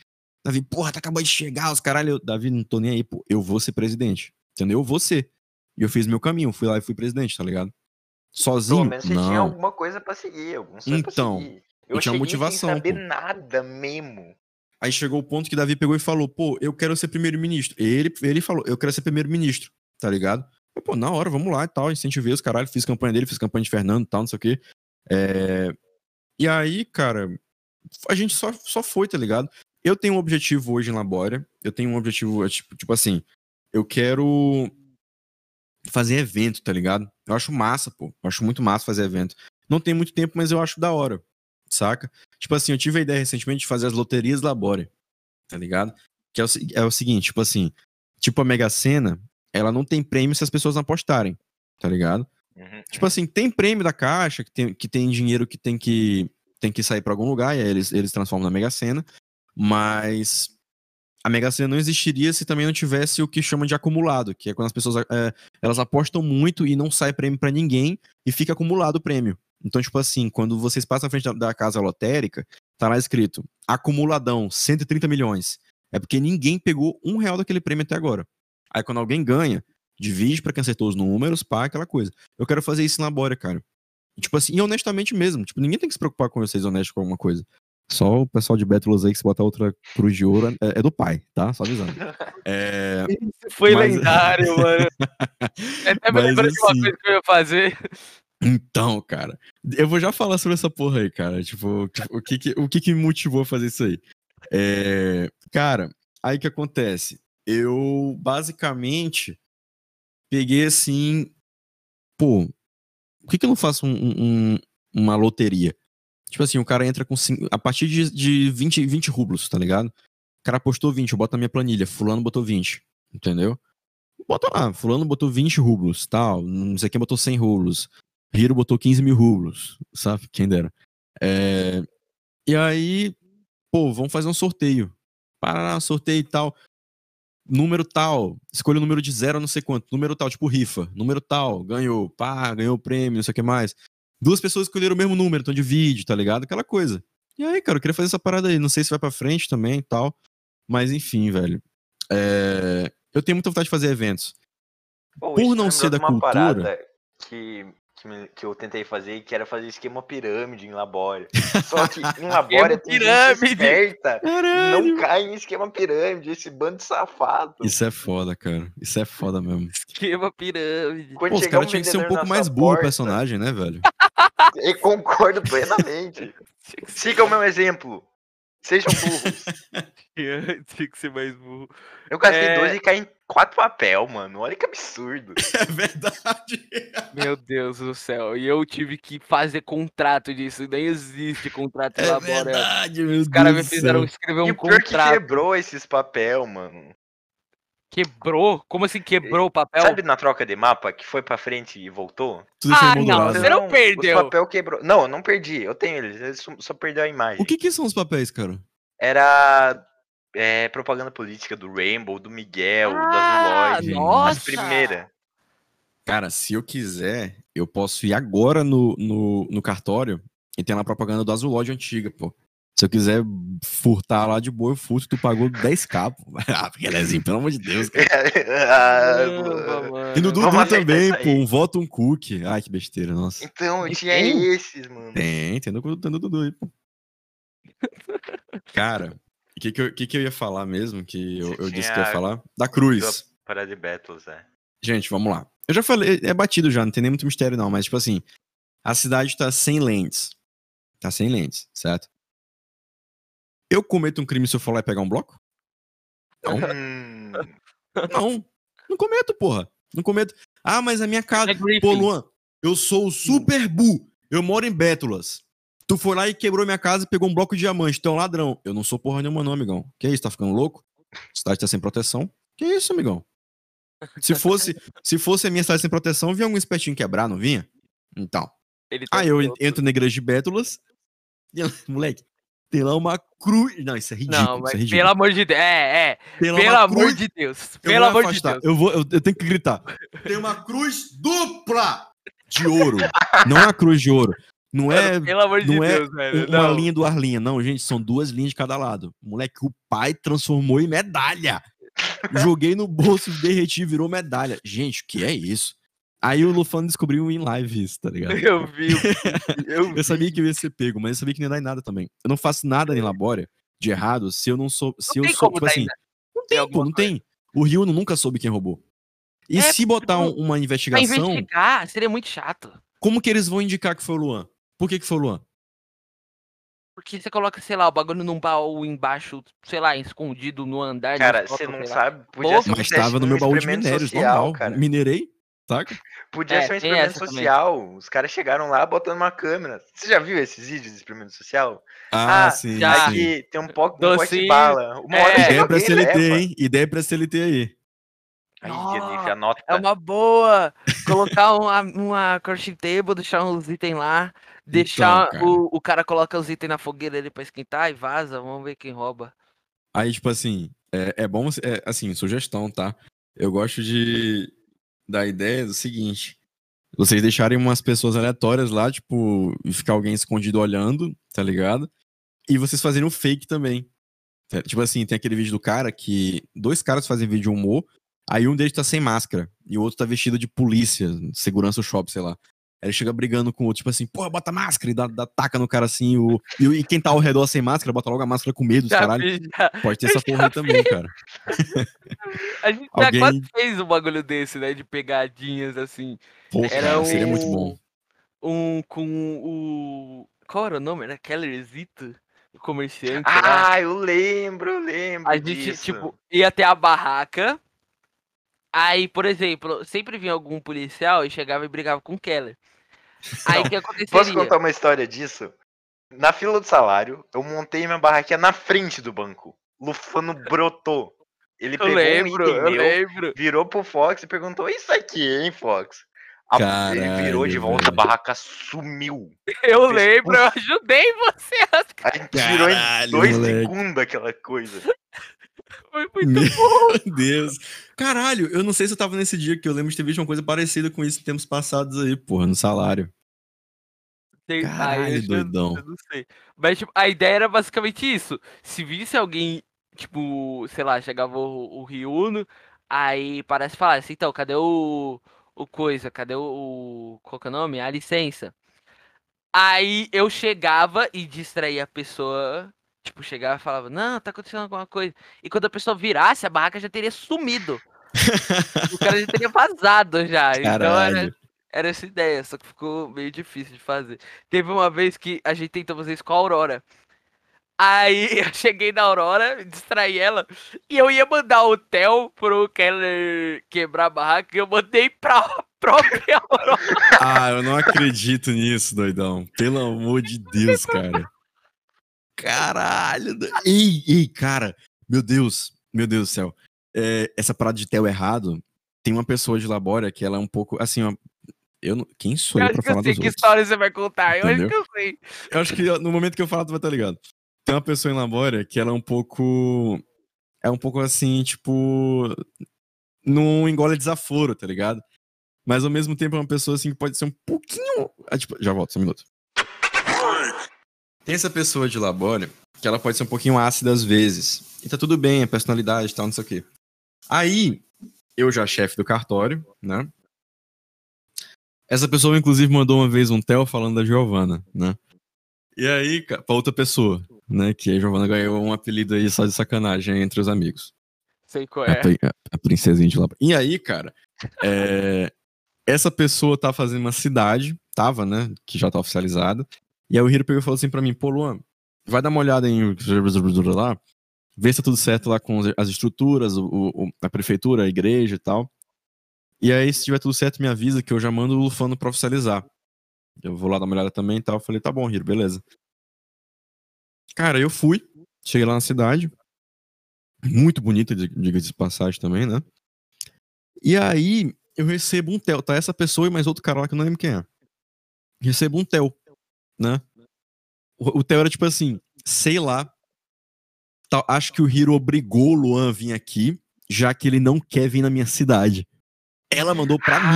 Davi, porra, tá acabando de chegar, os caralho. Eu, Davi, não tô nem aí, pô. Eu vou ser presidente. Entendeu? Eu vou ser. E eu fiz meu caminho, fui lá e fui presidente, tá ligado? Sozinho? Pelo menos você não. tinha alguma coisa pra seguir, algum sonho pra Então, seguir. eu Eu tinha motivação, sem saber pô. nada mesmo. Aí chegou o ponto que Davi pegou e falou, pô, eu quero ser primeiro-ministro. Ele, ele falou, eu quero ser primeiro-ministro, tá ligado? Eu, pô, na hora, vamos lá e tal, incentivei os caralho, fiz campanha dele, fiz campanha de Fernando e tal, não sei o quê. É... E aí, cara, a gente só, só foi, tá ligado? Eu tenho um objetivo hoje em Labória, eu tenho um objetivo, é, tipo, tipo assim, eu quero fazer evento, tá ligado? Eu acho massa, pô, eu acho muito massa fazer evento. Não tem muito tempo, mas eu acho da hora, saca? Tipo assim, eu tive a ideia recentemente de fazer as loterias Labória, tá ligado? Que é o, é o seguinte, tipo assim, tipo a Mega Sena, ela não tem prêmio se as pessoas não apostarem, tá ligado? Uhum. Tipo assim, tem prêmio da caixa, que tem, que tem dinheiro que tem que, tem que sair pra algum lugar, e aí eles, eles transformam na Mega Sena, mas a Mega Sena não existiria se também não tivesse o que chama de acumulado, que é quando as pessoas é, elas apostam muito e não sai prêmio pra ninguém e fica acumulado o prêmio. Então, tipo assim, quando vocês passam à frente da, da casa lotérica, tá lá escrito acumuladão, 130 milhões. É porque ninguém pegou um real daquele prêmio até agora. Aí quando alguém ganha, divide pra quem acertou os números, pá, aquela coisa. Eu quero fazer isso na Bória, cara. E, tipo assim, e honestamente mesmo. Tipo, ninguém tem que se preocupar com vocês honestos com alguma coisa. Só o pessoal de Bétulos aí que se botar outra cruz de ouro é, é do pai, tá? Só avisando. É, Foi Mas- lendário, mano. É até me lembrando de uma assim, coisa que eu ia fazer. Então, cara, eu vou já falar sobre essa porra aí, cara. Tipo, tipo, o que que, o que, que me motivou a fazer isso aí? É, cara, aí que acontece? Eu basicamente peguei assim, pô, por que, que eu não faço um- um- um- uma loteria? Tipo assim, o cara entra com cin- a partir de, de 20, 20 rublos, tá ligado? O cara postou 20, eu boto na minha planilha, fulano botou 20, entendeu? Bota lá, fulano botou 20 rublos, tal, não sei quem botou 100 rublos. Hiro botou 15 mil rublos, sabe? Quem dera. É, E aí, pô, vamos fazer um sorteio. Para sorteio e tal. Número tal. Escolha o número de zero, não sei quanto. Número tal, tipo rifa. Número tal, ganhou. Pá, ganhou o prêmio, não sei o que mais. Duas pessoas escolheram o mesmo número, então divide, tá ligado? Aquela coisa. E aí, cara, eu queria fazer essa parada aí. Não sei se vai pra frente também e tal. Mas enfim, velho. É, Eu tenho muita vontade de fazer eventos. Pô, Por não ser da uma cultura- parada que, que, me- que eu tentei fazer, que era fazer esquema pirâmide em Labória. Só que em Labória tem gente pirâmide! esperta e Caralho! não cai em esquema pirâmide, esse bando de safado. Isso é foda, cara. Isso é foda mesmo. Esquema pirâmide. Quando Pô, os caras um tinham que ser um pouco mais burro o personagem, né, velho? Eu concordo plenamente. Siga o meu exemplo. Sejam burros. Tinha que ser mais burro. Eu gastei É. 12 e caí em 4 papel, mano. Olha que absurdo. É verdade. Meu Deus do céu. E eu tive que fazer contrato disso. Nem existe contrato É Labora. verdade, meu Os caras me fizeram céu. escrever e um o pior que contrato. quebrou esses papel, mano. Quebrou? Como assim quebrou o papel? Sabe na troca de mapa que foi pra frente e voltou? Ah, não. Você não perdeu. O papel quebrou. Não, eu não perdi. Eu tenho eles. Eles só- perdeu a imagem. O que que são os papéis, cara? Era é, propaganda política do Rainbow, do Miguel, Ah, do Azuloid. nossa! As primeiras. Cara, se eu quiser, eu posso ir agora no, no, no cartório e tem lá a propaganda do Azulóide antiga, pô. Se eu quiser furtar lá de boa, eu furto, tu pagou 10k, pô. Ah, Belezinho, pelo amor de Deus, cara. Mano. E no Dudu também, pô, um voto, um cookie. Ai, que besteira, nossa. Então, eu tinha tem? esses, mano. Tem, tem no, tem no Dudu aí, pô. Cara, o que que, eu- que que eu ia falar mesmo, que eu, eu disse que eu ia falar? Da cruz. Para de Battles, é. Gente, vamos lá. Eu já falei, é batido já, não tem nem muito mistério não, mas tipo assim, a cidade tá sem lentes. Tá sem lentes, certo? Eu cometo um crime se eu for lá e pegar um bloco? Não, Hum, não. Não cometo, porra. Não cometo. Ah, mas a minha casa. É. Pô, Luan, eu sou o Super Bu. Eu moro em Bétulas. Tu foi lá e quebrou minha casa e pegou um bloco de diamante. Tu é um ladrão. Eu não sou porra nenhuma, não, amigão. Que isso, tá ficando louco? A cidade tá sem proteção. Que isso, amigão? Se fosse, se fosse a minha cidade sem proteção, vinha algum espetinho quebrar, não vinha? Então. Ele tá Aí eu entro na igreja de Bétulas. E, moleque, Tem lá uma cruz. Não, isso é ridículo. Não, isso mas é ridículo. pelo amor de Deus. É, é. Tem lá Pelo uma amor cruz- de Deus. Eu Pelo vou amor de. Deus. Eu, vou, eu, eu tenho que gritar. Tem uma cruz dupla de ouro. Não é uma cruz de ouro. Não é pelo amor de não é Deus, velho. uma não. linha do Arlinha. Não, gente, são duas linhas de cada lado. Moleque, o pai transformou em medalha. Joguei no bolso, derreti, virou medalha. Gente, o que é isso? Aí o Lufano descobriu em live isso, tá ligado? Eu vi. Eu vi. Eu sabia que eu ia ser pego, mas eu sabia que não ia dar em nada também. Eu não faço nada em Labória de errado se eu não sou. Se Não eu tem sou, como tipo dar assim. ainda. Não tem, pô, não coisa. tem. O Rio nunca soube quem roubou. E É, se botar um- uma Pra investigação, investigar, seria muito chato. como que eles vão indicar que foi o Luan? Por que, que foi o Luan? Porque você coloca, sei lá, o bagulho num baú embaixo, sei lá, escondido no andar. Cara, você não lá. sabe. Podia Pô, ser um Mas teste- tava no meu baú de minérios, social, normal. cara. Minerei, saca? Podia É, ser um experimento essa também. social. Os caras chegaram lá botando uma câmera. Você já viu esses vídeos de experimento social? Ah, Ah, sim. já. sim. Aqui tem um pote um pote de bala. Uma É. hora Ideia pra CLT, leva. hein? Ideia pra CLT aí. Aí, Felipe, anota. É uma boa colocar uma, uma crafting table, deixar uns itens lá, deixar cara. o, o cara coloca os itens na fogueira ali pra esquentar e vaza, vamos ver quem rouba. Aí, tipo assim, é, é bom, é, assim, sugestão, tá? Eu gosto de da ideia do seguinte: vocês deixarem umas pessoas aleatórias lá, tipo, e ficar alguém escondido olhando, tá ligado? E vocês fazerem o fake também. É, Tipo assim, tem aquele vídeo do cara que dois caras fazem vídeo de humor, aí um deles tá sem máscara e o outro tá vestido de polícia, segurança shopping, sei lá. Aí ele chega brigando com o outro, tipo assim, porra, bota máscara e dá, dá taca no cara assim. O, e, o- e quem tá ao redor sem máscara, bota logo a máscara com medo, dos Já caralho. fiz, já. Pode ter essa porra aí também, cara. A gente já Alguém- quase fez um bagulho desse, né? De pegadinhas assim. Porra, Era cara, um, seria muito bom. Um com o. Qual era o nome? Era Kellerzito? O comerciante. lá. Ah, eu lembro, eu lembro A gente, disso. tipo, ia até a barraca. Aí, por exemplo, sempre vinha algum policial e chegava e brigava com o Keller. Aí o que Posso contar uma história disso? Na fila do salário, eu montei minha barraquinha na frente do banco. Lufano brotou. Ele Eu pegou lembro, um item eu meu, lembro. virou pro Fox e perguntou: Isso aqui, hein, Fox? A- ele virou de Caralho, volta, a velho. barraca sumiu. Eu Fez lembro, eu ajudei você. A gente tirou em Caralho, dois moleque. segundos aquela coisa. Foi muito Meu bom. Deus. Caralho, eu não sei se eu tava nesse dia que eu lembro de ter visto uma coisa parecida com isso em tempos passados aí, porra, no salário. Ah, Caralho, já- doidão. Eu não sei. Mas, tipo, a ideia era basicamente isso. Se visse alguém, tipo, sei lá, chegava o, o Ryuno, aí parece falar assim, então, cadê o. O coisa? Cadê o. o- Qual que é o nome? A licença. Aí eu chegava e distraía a pessoa. Tipo, chegava e falava, não, tá acontecendo alguma coisa. E quando a pessoa virasse, a barraca já teria sumido. o cara já teria vazado já. Então era, Caralho. era essa ideia, só que ficou meio difícil de fazer. Teve uma vez que a gente tentou fazer isso com a Aurora. Aí eu cheguei na Aurora, distraí ela, e eu ia mandar o Theo pro Keller quebrar a barraca, e eu mandei pra própria Aurora. Ah, eu não acredito nisso, doidão. Pelo amor de Deus, cara. Caralho. Ei, ei, cara. Meu Deus. Meu Deus do céu. É, essa parada de tel errado, tem uma pessoa de Labória que ela é um pouco, assim, ó, eu não, quem sou Eu eu acho pra que eu falar sei dos que outros? história você vai contar, eu acho Entendeu? que eu sei. Eu acho que no momento que eu falar, tu vai estar ligado. Tem uma pessoa em Labória que ela é um pouco. É um pouco assim, tipo. Não engole desaforo, tá ligado? Mas ao mesmo tempo é uma pessoa assim que pode ser um pouquinho. Ah, tipo, já volto, só um minuto. Tem essa pessoa de Labória que ela pode ser um pouquinho ácida às vezes. E tá tudo bem, é personalidade e tal, não sei o quê. Aí, eu já chefe do cartório, né? Essa pessoa, inclusive, mandou uma vez um tel falando da Giovana, né? E aí, pra outra pessoa, né? Que a Giovana ganhou um apelido aí só de sacanagem entre os amigos. Sei qual A, é. a- a princesinha de lá. E aí, cara, é, essa pessoa tá fazendo uma cidade, tava, né? Que já tá oficializada. E aí o Hiro pegou e falou assim pra mim, pô, Luan, vai dar uma olhada em lá, vê se tá tudo certo lá com as- as estruturas, o, o- a prefeitura, a igreja e tal. E aí, se tiver tudo certo, me avisa que eu já mando o Lufano pra oficializar. Eu vou lá dar uma olhada também e tal. Eu falei, tá bom, Hiro, beleza. Cara, eu fui, cheguei lá na cidade. Muito bonita, dig- diga-se de passagem também, né? E aí, eu recebo um tel. Tá essa pessoa e mais outro cara lá que eu não lembro quem é. Recebo um tel, né? O, o tel era tipo assim: sei lá. Tal- acho que o Hiro obrigou o Luan a vir aqui, já que ele não quer vir na minha cidade. Ela mandou pra mim.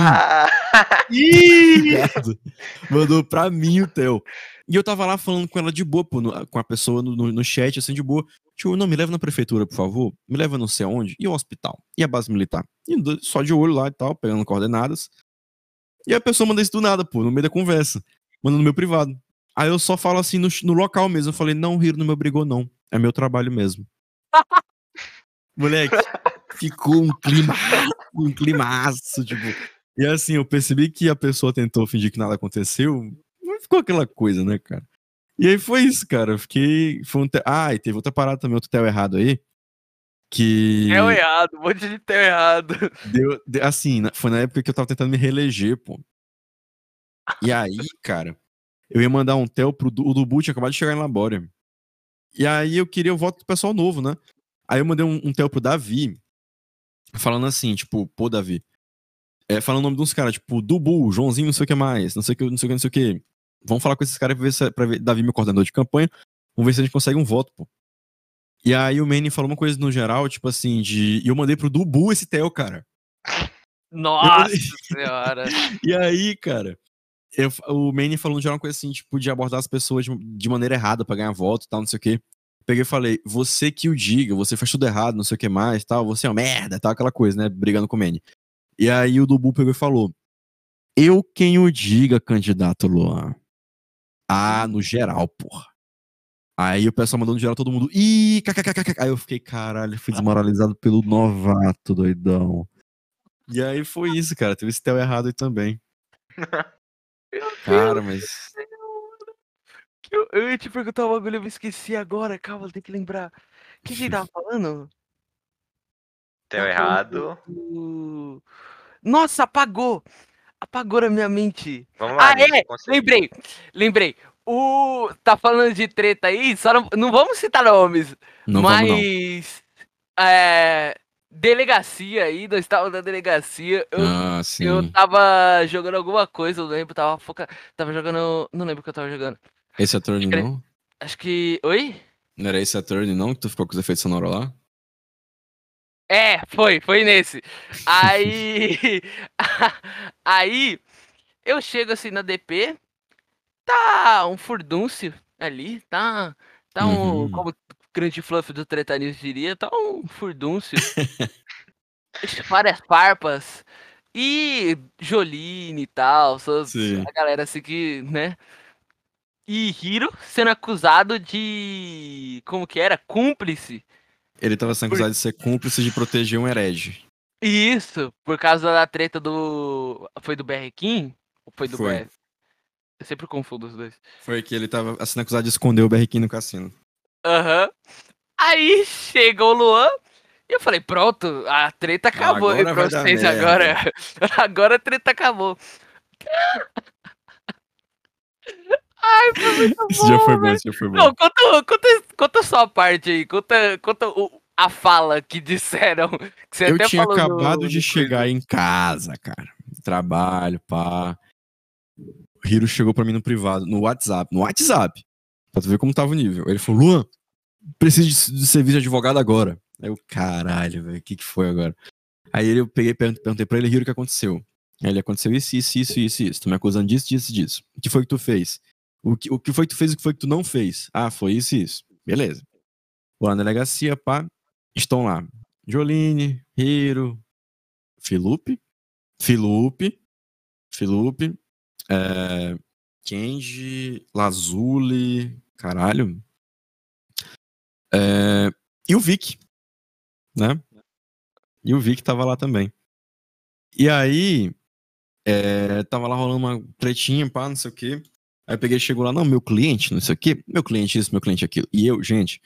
Mandou pra mim o Theo. E eu tava lá falando com ela de boa, pô, no- com a pessoa no, no, no chat, assim, de boa. Tipo, não, me leva na prefeitura, por favor. Me leva não sei aonde. E o hospital. E a base militar. E só de olho lá e tal, pegando coordenadas. E a pessoa manda isso do nada, pô, no meio da conversa. Manda no meu privado. Aí eu só falo assim no, no local mesmo. Eu falei, não, o Hiro não me obrigou, não. É meu trabalho mesmo. Moleque, ficou um clima, um climaço, tipo. E assim, eu percebi que a pessoa tentou fingir que nada aconteceu, mas ficou aquela coisa, né, cara? E aí foi isso, cara. Eu fiquei. Foi um te... Ah, e teve outra parada também, outro tel errado aí. Que. O errado, um monte de teu errado. Deu, de- assim, foi na época que eu tava tentando me reeleger, pô. E aí, cara, eu ia mandar um tel pro o Dubu, tinha acabado de chegar em Labória. E aí eu queria o voto do pessoal novo, né? Aí eu mandei um, um tel pro Davi, falando assim, tipo, pô, Davi. É, falando o nome de uns caras, tipo, Dubu, Joãozinho, não sei o que mais, não sei o que, não sei o que, não sei o que. Vamos falar com esses caras pra ver, se, pra ver Davi, meu coordenador de campanha. Vamos ver se a gente consegue um voto, pô. E aí o Manny falou uma coisa no geral, tipo assim, de. E eu mandei pro Dubu esse tel, cara. Nossa senhora. E aí, cara, eu- o Manny falou no geral uma coisa assim, tipo, de abordar as pessoas de, de maneira errada pra ganhar voto e tal, não sei o quê. Peguei e falei, você que o diga, você faz tudo errado, não sei o que mais, tal, você é uma merda, tal, aquela coisa, né, brigando com o Manny. E aí o Dubu pegou e falou, eu quem o diga, candidato Luan. Ah, no geral, porra. Aí o pessoal mandou no geral todo mundo, ih, kkkk. Aí eu fiquei, caralho, fui desmoralizado pelo novato, doidão. E aí foi isso, cara, teve esse tel errado aí também. Cara, mas. Eu, eu ia te perguntar um bagulho, eu me esqueci agora. Calma, tem que lembrar. O que que ele tava falando? Deu errado. O- Nossa, apagou! Apagou na minha mente. Vamos lá. Ah, é! consegue. Lembrei, lembrei. O. Tá falando de treta aí, só não, não vamos citar nomes, Não vamos, não. mas. É. Delegacia aí, nós estávamos na delegacia. Eu, Ah, sim. eu tava jogando alguma coisa, eu lembro, tava foca... Tava jogando. Não lembro o que eu tava jogando. Esse Cre- não? Acho que. Oi? Não era esse attorney não que tu ficou com os efeitos sonoros lá? É, foi, foi nesse. Aí. aí, eu chego assim na DP, tá um furdúncio ali, tá. Tá um. Uhum. Como grande fluff do Treta News diria, tá um furdúncio. Várias farpas. E Joline e tal, Sim. a galera assim que, né? E Hiro sendo acusado de. Como que era? Cúmplice. Ele tava sendo acusado de ser cúmplice de proteger um herege. Isso, por causa da treta do. Foi do BR Kim? Ou foi do Foi. BR? Eu sempre confundo os dois. Foi que ele tava sendo acusado de esconder o BRQ no cassino. Aham. Aí chegou o Luan e eu falei, pronto, a treta acabou aí Agora pra vocês merda. agora. Agora a treta acabou. Ai, foi muito Isso já bom, foi bom, isso já foi bom. Não, conta, conta, conta a sua parte aí, conta, conta o- a fala que disseram. Que eu tinha acabado no de chegar em casa, cara. Trabalho, pá. O Hiro chegou pra mim no privado, no WhatsApp. No WhatsApp. Pra tu ver como tava o nível. Ele falou, Luan, preciso de, de serviço de advogado agora. Aí eu, caralho, velho, o que que foi agora? Aí eu peguei, perguntei, pra ele, Hiro, o que aconteceu? Aí ele, aconteceu isso, isso, isso, isso, isso. Tu me acusando disso, disso, disso. O que foi que tu fez? O que, o que foi que tu fez e o que foi que tu não fez? Ah, foi isso e isso. Beleza. Vou lá na delegacia, pá. Estão lá. Jolene, Hiro, Filupe, Filupe, Filupe, é, Kenji, Lazuli, caralho. É, e o Vic, né? E o Vic tava lá também. E aí, é, tava lá rolando uma tretinha, pá, não sei o quê. Aí eu peguei e chegou lá, não, meu cliente, não sei o quê, meu cliente isso, meu cliente aquilo. E eu, gente,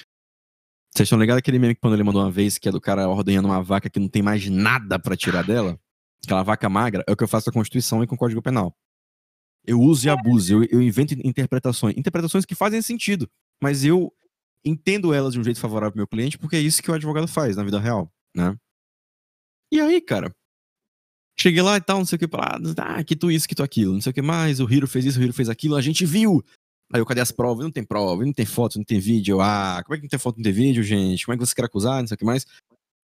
vocês estão ligados aquele meme que quando ele mandou uma vez, que é do cara ordenhando uma vaca que não tem mais nada pra tirar dela? Aquela vaca magra, é o que eu faço com a Constituição e com o Código Penal. Eu uso e abuso, eu, eu invento interpretações. Interpretações que fazem sentido, mas eu entendo elas de um jeito favorável pro meu cliente, porque é isso que o advogado faz na vida real, né? E aí, cara, cheguei lá e tal, não sei o que, pra ah, que tu isso, que tu aquilo, não sei o que mais, o Hiro fez isso, o Hiro fez aquilo, a gente viu Aí eu, cadê as provas? Não tem prova, não tem foto, não tem vídeo. Ah, como é que não tem foto, não tem vídeo, gente? Como é que você quer acusar, não sei o que mais?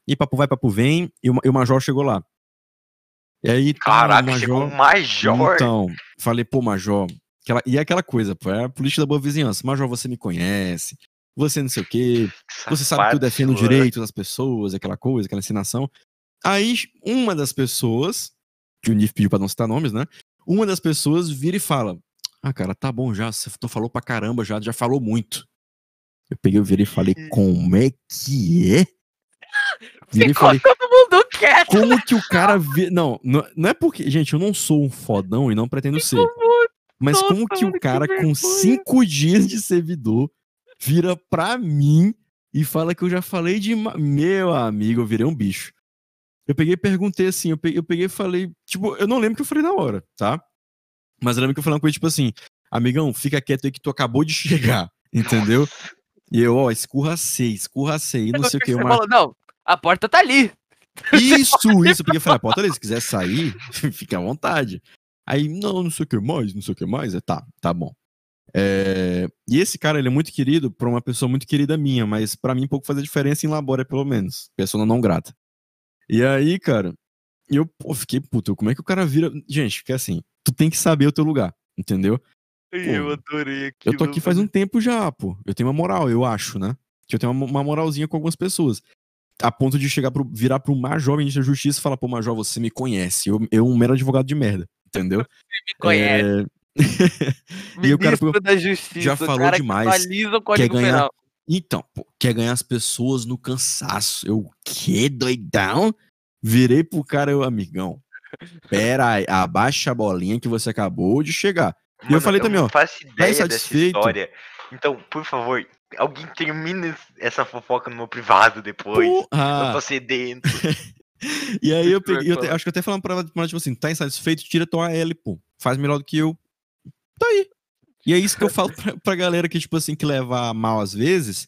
E papo vai, papo vem, e o, e o Major chegou lá. E aí, tá, o Caraca, Major... chegou um major. Então, falei, pô, Major. Aquela... E é aquela coisa, pô, é a política da boa vizinhança. Major, você me conhece, você não sei o quê, você sabe que eu defendo o sua. direito das pessoas, aquela coisa, aquela ensinação. Aí, uma das pessoas, que o Nif pediu pra não citar nomes, né? Uma das pessoas vira e fala: Ah, cara, tá bom já, você falou pra caramba já, já falou muito. Eu peguei, eu virei e falei: Como é que é? Virei e falei: quieto. Como que o cara vê. Não, não, não é porque. Gente, eu não sou um fodão e não pretendo ser. Mas Nossa, como que o que cara com vergonha. cinco dias de servidor vira pra mim e fala que eu já falei de. Meu amigo, eu virei um bicho. Eu peguei e perguntei assim, eu peguei, eu peguei e falei. Tipo, eu não lembro o que eu falei na hora, tá? Mas eu lembro que eu falei uma coisa tipo assim: Amigão, fica quieto aí que tu acabou de chegar, entendeu? E eu, ó, escurracei, escurracei, não sei o que. Uma... falou, não, a porta tá ali. Isso, isso. Eu peguei e falei, pô, ali, se quiser sair, fica à vontade. Aí, não, não sei o que mais, não sei o que mais. É, tá, tá bom. É, E esse cara, ele é muito querido pra uma pessoa muito querida minha, mas pra mim pouco faz a diferença em Labora, pelo menos. Pessoa não grata. E aí, cara, eu pô, fiquei puto. Como é que o cara vira. Gente, porque assim, tu tem que saber o teu lugar, entendeu? eu adorei aquilo. Eu tô aqui faz um tempo já, pô. Eu tenho uma moral, eu acho, né? Que eu tenho uma moralzinha com algumas pessoas. A ponto de chegar pro, virar pro Major ministro da Justiça e falar, pô, Major, você me conhece. Eu, eu um mero advogado de merda, entendeu? me conhece. É, e o cara Ministro da Justiça, já falou que demais, o Código ganhar- Penal. Então, pô, quer ganhar as pessoas no cansaço. Eu, que doidão? Virei pro cara, eu, amigão. Pera aí, abaixa a bolinha que você acabou de chegar. E eu falei também, não ó, faço ideia dessa insatisfeito? história. Então, por favor, alguém termine essa fofoca no meu privado depois. Eu Porra! tô sedento. E aí eu peguei, eu te- acho que eu até falando pra ela, ela, tipo assim, tá insatisfeito, tira tua L, pô. Faz melhor do que eu. Tá aí. E é isso que eu falo pra, pra galera que, tipo assim, que leva mal às vezes,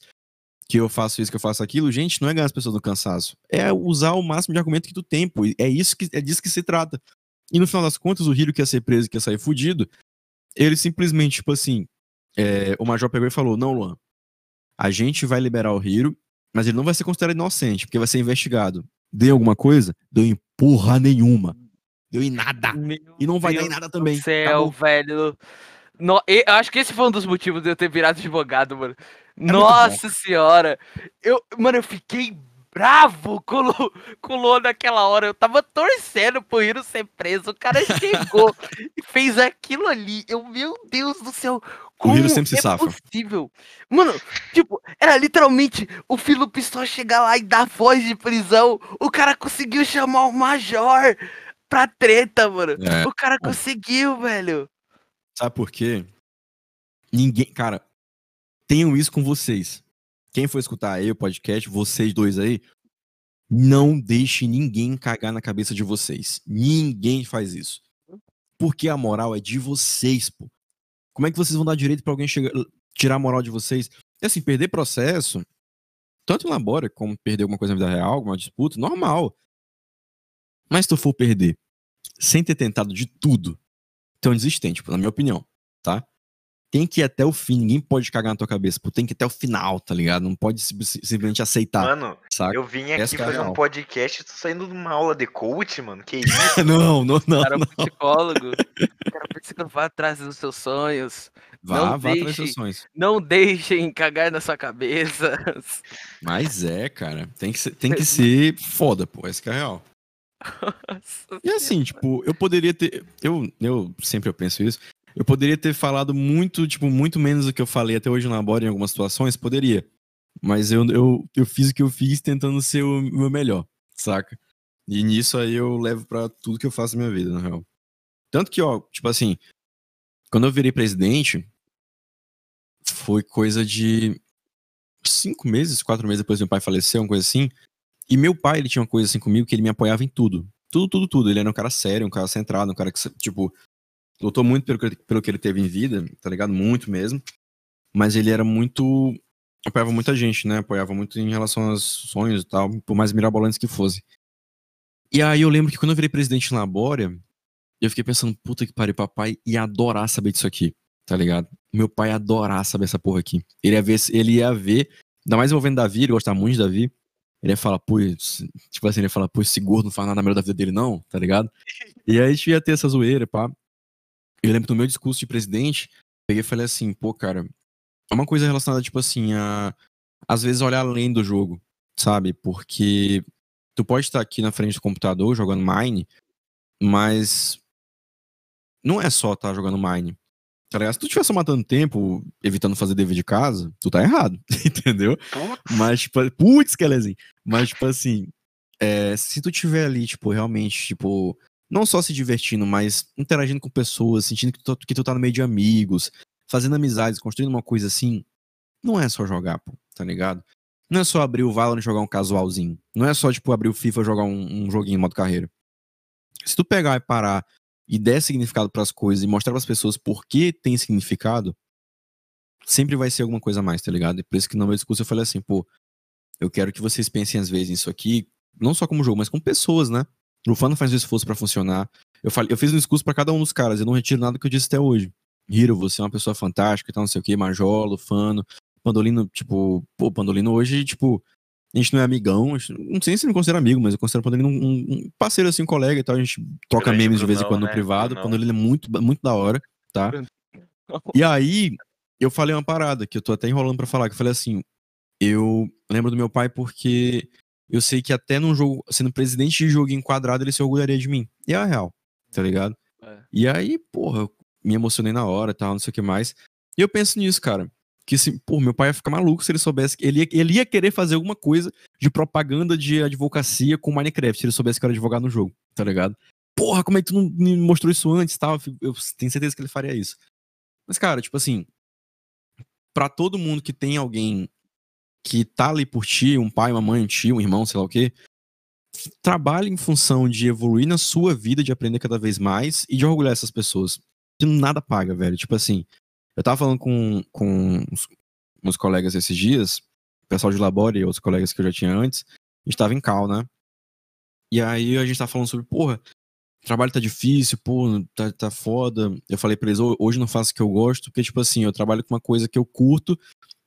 que eu faço isso, que eu faço aquilo, gente, não é ganhar as pessoas no cansaço. É usar o máximo de argumento que tu tem, pô. É isso que é disso que se trata. E no final das contas, o Hiro que ia ser preso, que ia sair fudido, ele simplesmente, tipo assim, é, o Major pegou e falou: Não, Luan, a gente vai liberar o Hiro, mas ele não vai ser considerado inocente, porque vai ser investigado. Deu alguma coisa? Deu em porra nenhuma. Deu em nada. Meu E não vai dar em Deus nada também. céu, Acabou. velho. No, eu acho que esse foi um dos motivos de eu ter virado advogado, mano. É Nossa senhora. Eu, mano, eu fiquei bravo com o, Lu- com o Luan naquela hora. Eu tava torcendo pro Hiro ser preso. O cara chegou e fez aquilo ali. Eu, meu Deus do céu. Hiro sempre se é safa. possível? Mano, tipo, era literalmente o Filo Pistol chegar lá e dar voz de prisão. O cara conseguiu chamar o Major pra treta, mano. É. O cara conseguiu, velho. Sabe por quê? Ninguém. Cara, tenham isso com vocês. Quem for escutar aí o podcast, vocês dois aí, não deixe ninguém cagar na cabeça de vocês. Ninguém faz isso. Porque a moral é de vocês, pô. Como é que vocês vão dar direito pra alguém chegar, tirar a moral de vocês? E assim, perder processo, tanto em labora como perder alguma coisa na vida real, alguma disputa, normal. Mas se tu for perder sem ter tentado de tudo, então desistente, pô, na minha opinião, tá? Tem que ir até o fim, ninguém pode cagar na tua cabeça, pô, tem que ir até o final, tá ligado? Não pode sim- simplesmente aceitar, Mano, saca? eu vim aqui Essa que é fazer um real. podcast, tô saindo de uma aula de coach, mano. Que isso? não, não, não. O cara é um psicólogo. O cara precisa vá atrás dos seus sonhos. Vá, não vá atrás deixe- dos seus sonhos. Não deixem cagar na sua cabeça. Mas é, cara, tem que ser, tem que ser foda, pô, essa que é a real. Nossa E assim, tipo, eu poderia ter. Eu, eu sempre eu penso isso. Eu poderia ter falado muito, tipo, muito menos do que eu falei até hoje na Bora em algumas situações, poderia. Mas eu, eu, eu fiz o que eu fiz tentando ser o meu melhor, saca? E nisso aí eu levo pra tudo que eu faço na minha vida, na real. Tanto que, ó, tipo assim, quando eu virei presidente, foi coisa de cinco meses, quatro meses depois meu pai faleceu, uma coisa assim. E meu pai, ele tinha uma coisa assim comigo que ele me apoiava em tudo. Tudo, tudo, tudo. Ele era um cara sério, um cara centrado, um cara que, tipo, lutou muito pelo que, pelo que ele teve em vida, tá ligado? Muito mesmo. Mas ele era muito. apoiava muita gente, né? Apoiava muito em relação aos sonhos e tal, por mais mirabolantes que fosse. E aí eu lembro que quando eu virei presidente na Bória, eu fiquei pensando, puta que pariu, papai ia adorar saber disso aqui. tá ligado? Meu pai ia adorar saber essa porra aqui. Ele ia ver, ele ia ver, ainda mais envolvendo Davi, ele gostava muito de Davi. Ele ia falar, pô, tipo assim, ele ia falar, pô, esse gordo não faz nada melhor da vida dele, não, tá ligado? E aí a gente ia ter essa zoeira, pá. Eu lembro do meu discurso de presidente, peguei e falei assim, pô, cara, é uma coisa relacionada, tipo assim, a às vezes olhar além do jogo, sabe? Porque tu pode estar aqui na frente do computador jogando Mine, mas não é só estar tá jogando Mine. Tá ligado? Se tu estiver só matando tempo, evitando fazer dever de casa, tu tá errado, entendeu? Mas, tipo, putz, Kelezinho. Mas, tipo assim, é, se tu tiver ali, tipo, realmente, tipo, não só se divertindo, mas interagindo com pessoas, sentindo que tu, que tu tá no meio de amigos, fazendo amizades, construindo uma coisa assim, não é só jogar, pô, tá ligado? Não é só abrir o Valorant e jogar um casualzinho. Não é só, tipo, abrir o FIFA e jogar um, um joguinho em modo carreira. Se tu pegar e parar e der significado para as coisas e mostrar para as pessoas por que tem significado, sempre vai ser alguma coisa a mais, tá ligado? E por isso que no meu discurso eu falei assim, pô, eu quero que vocês pensem às vezes nisso aqui, não só como jogo, mas como pessoas, né? O fã não faz um esforço para funcionar. Eu, falei, eu fiz um discurso para cada um dos caras, eu não retiro nada que eu disse até hoje. Hiro, você é uma pessoa fantástica e tal, não sei o que, Majolo, Fano, Pandolino, tipo, pô, Pandolino hoje, tipo, a gente não é amigão, não sei se me considera amigo, mas eu considero o Pandolino um, um, parceiro, assim, um colega e tal, a gente troca Grande memes de vez em quando né? no privado, o Pandolino é muito, muito da hora, tá? E aí, eu falei uma parada que eu tô até enrolando para falar, que eu falei assim, eu lembro do meu pai porque eu sei que até num jogo, sendo presidente de jogo enquadrado, ele se orgulharia de mim. E é a real, tá ligado? É. E aí, porra, eu me emocionei na hora tal, não sei o que mais. E eu penso nisso, cara que se, pô, meu pai ia ficar maluco se ele soubesse ele ia, ele ia querer fazer alguma coisa de propaganda de advocacia com Minecraft, se ele soubesse que era advogado no jogo, tá ligado? Porra, como é que tu não me mostrou isso antes tal? Eu tenho certeza que ele faria isso. Mas, cara, tipo assim, para todo mundo que tem alguém que tá ali por ti, um pai, uma mãe, um tio, um irmão, sei lá o quê, trabalhe em função de evoluir na sua vida, de aprender cada vez mais e de orgulhar essas pessoas. Que nada paga, velho. Tipo assim, eu tava falando com, com uns, uns colegas esses dias, pessoal de Labore e outros colegas que eu já tinha antes, a gente tava em cal, né? E aí a gente tava falando sobre, porra, o trabalho tá difícil, pô, tá, tá foda. Eu falei pra eles, hoje não faço o que eu gosto, porque, tipo assim, eu trabalho com uma coisa que eu curto,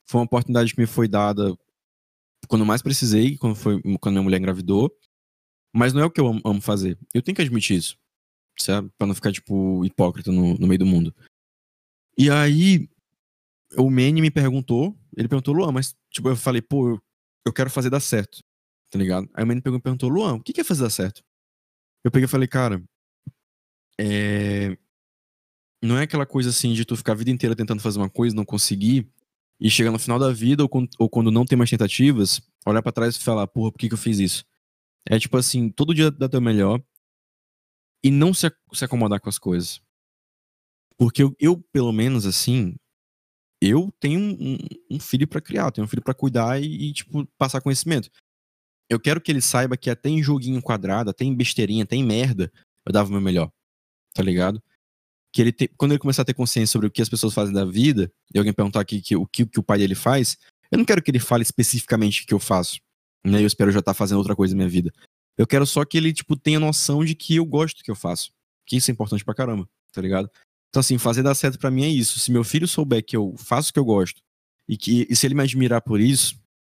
foi uma oportunidade que me foi dada quando mais precisei, quando, foi, quando minha mulher engravidou, mas não é o que eu amo, amo fazer. Eu tenho que admitir isso, sabe? Pra não ficar, tipo, hipócrita no, no meio do mundo. E aí, o Manny me perguntou, ele perguntou, Luan, mas, tipo, eu falei, pô, eu, quero fazer dar certo, tá ligado? Aí o Manny perguntou, Luan, o que, que é fazer dar certo? Eu peguei e falei, cara, é... Não é aquela coisa assim de tu ficar a vida inteira tentando fazer uma coisa, não conseguir, e chegar no final da vida, ou, quando, ou quando não tem mais tentativas, olhar para trás e falar, porra, por que, que eu fiz isso? É tipo assim, todo dia dá teu melhor e não se, se acomodar com as coisas. Porque eu, eu, pelo menos, assim, eu tenho um, um filho para criar, tenho um filho para cuidar e, e, tipo, passar conhecimento. Eu quero que ele saiba que até em joguinho quadrado, até em besteirinha, até em merda, eu dava o meu melhor. Tá ligado? Que ele quando ele começar a ter consciência sobre o que as pessoas fazem da vida, e alguém perguntar aqui que, o que, que o pai dele faz, eu não quero que ele fale especificamente o que eu faço. Né? Eu espero já estar tá fazendo outra coisa na minha vida. Eu quero só que ele, tipo, tenha noção de que eu gosto do que eu faço. Que isso é importante pra caramba, tá ligado? Então, assim, fazer dar certo para mim é isso. Se meu filho souber que eu faço o que eu gosto e que e se ele me admirar por isso,